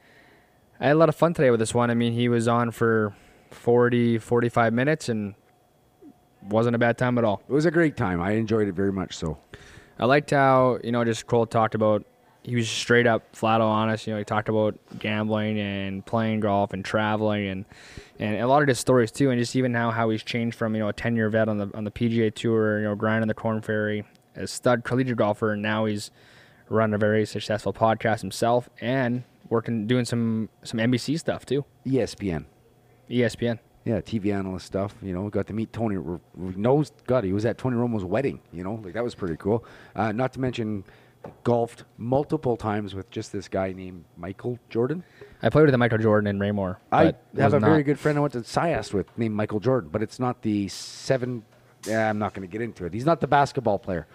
I had a lot of fun today with this one. I mean, he was on for 40, 45 minutes and wasn't a bad time at all. It was a great time. I enjoyed it very much so. I liked how, you know, just Colt talked about, he was straight up, flat out honest. You know, he talked about gambling and playing golf and traveling and, and a lot of his stories too. And just even how, how he's changed from, you know, a 10 year vet on the, on the PGA Tour, you know, grinding the Korn Ferry, a stud collegiate golfer. And now he's running a very successful podcast himself and working, doing some, some NBC stuff too. ESPN. ESPN. Yeah, TV analyst stuff. You know, got to meet Tony. R- knows God, he was at Tony Romo's wedding. You know, like that was pretty cool. Uh, not to mention, golfed multiple times with just this guy named Michael Jordan. I played with Michael Jordan and Raymore. I have a very good friend I went to SIAST with named Michael Jordan, but it's not the seven. Yeah, I'm not going to get into it. He's not the basketball player.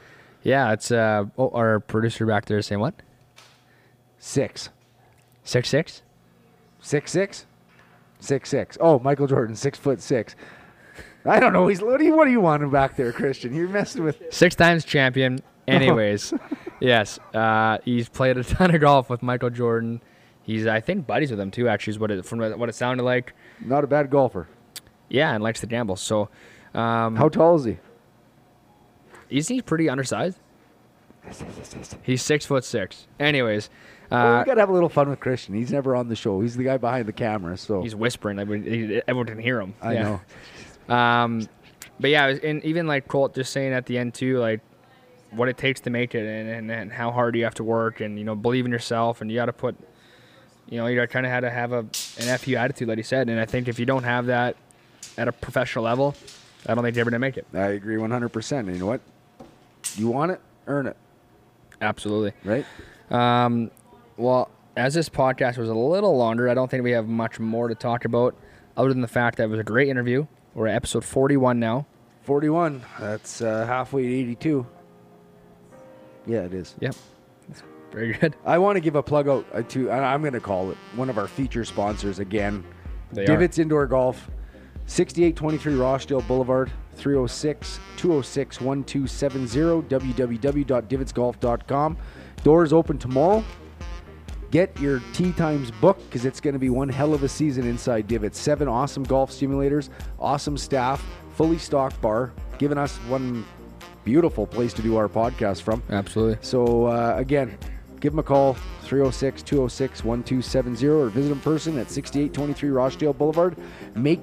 Yeah, it's uh, oh, our producer back there saying what? Six, Six six. six, six, six, six. Oh, Michael Jordan, six foot six. I don't know. He's what do you what do you want him back there, Christian? You're messing with. Six times champion. Anyways, yes, uh, he's played a ton of golf with Michael Jordan. He's, I think, buddies with him too. Actually, is what it from what it sounded like. Not a bad golfer. Yeah, and likes to gamble. So, Um, How tall is he? isn't he pretty undersized? He's six foot six. Anyways, Well, uh, we gotta have a little fun with Christian. He's never on the show. He's the guy behind the camera. So he's whispering. Like, we- everyone can hear him. I Yeah. know. Um, but yeah, and even like Colt just saying at the end too, like what it takes to make it, and, and, and how hard you have to work, and you know believe in yourself, and you got to put, you know, you kind of had to have a an fu attitude, like he said, and I think if you don't have that at a professional level, I don't think you're ever gonna make it. I agree 100%. You know what? You want it, earn it, Absolutely. right? Um, well, as this podcast was a little longer, I don't think we have much more to talk about, other than the fact that it was a great interview. We're at episode 41 now. 41. That's uh, halfway to 82. Yeah, it is. Yep, That's very good. I want to give a plug out uh, to, I'm going to call it one of our feature sponsors again. They are. Divots Indoor Golf, 6823 Rochdale Boulevard, 306 206 1270, www.divotsgolf.com. Doors open tomorrow. Get your tee times booked because it's going to be one hell of a season inside Divots. Seven awesome golf simulators, awesome staff, fully stocked bar, giving us one beautiful place to do our podcast from. Absolutely. So uh, again, give them a call 306-206-1270 or visit them in person at 6823 Rochdale Boulevard. Make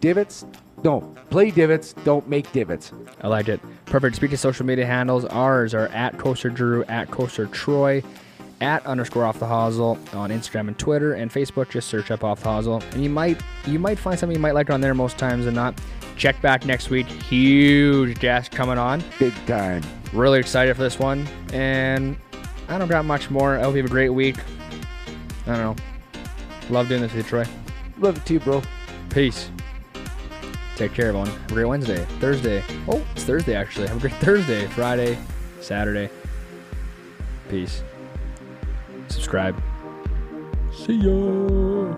divots. No, play divots. Don't make divots. I liked it. Perfect. Speaking of social media handles, ours are at Coaster Drew, at Coaster Troy, at underscore off the hosel on Instagram and Twitter and Facebook. Just search up off the hosel, and you might you might find something you might like on there most times than not. Check back next week. Huge guest coming on. Big time. Really excited for this one, and I don't got much more. I hope you have a great week. I don't know. Love doing this with you, Troy. Love it too, bro. Peace. Take care, everyone. Have a great Wednesday, Thursday. Oh, it's Thursday actually. Have a great Thursday, Friday, Saturday. Peace. Subscribe. See ya.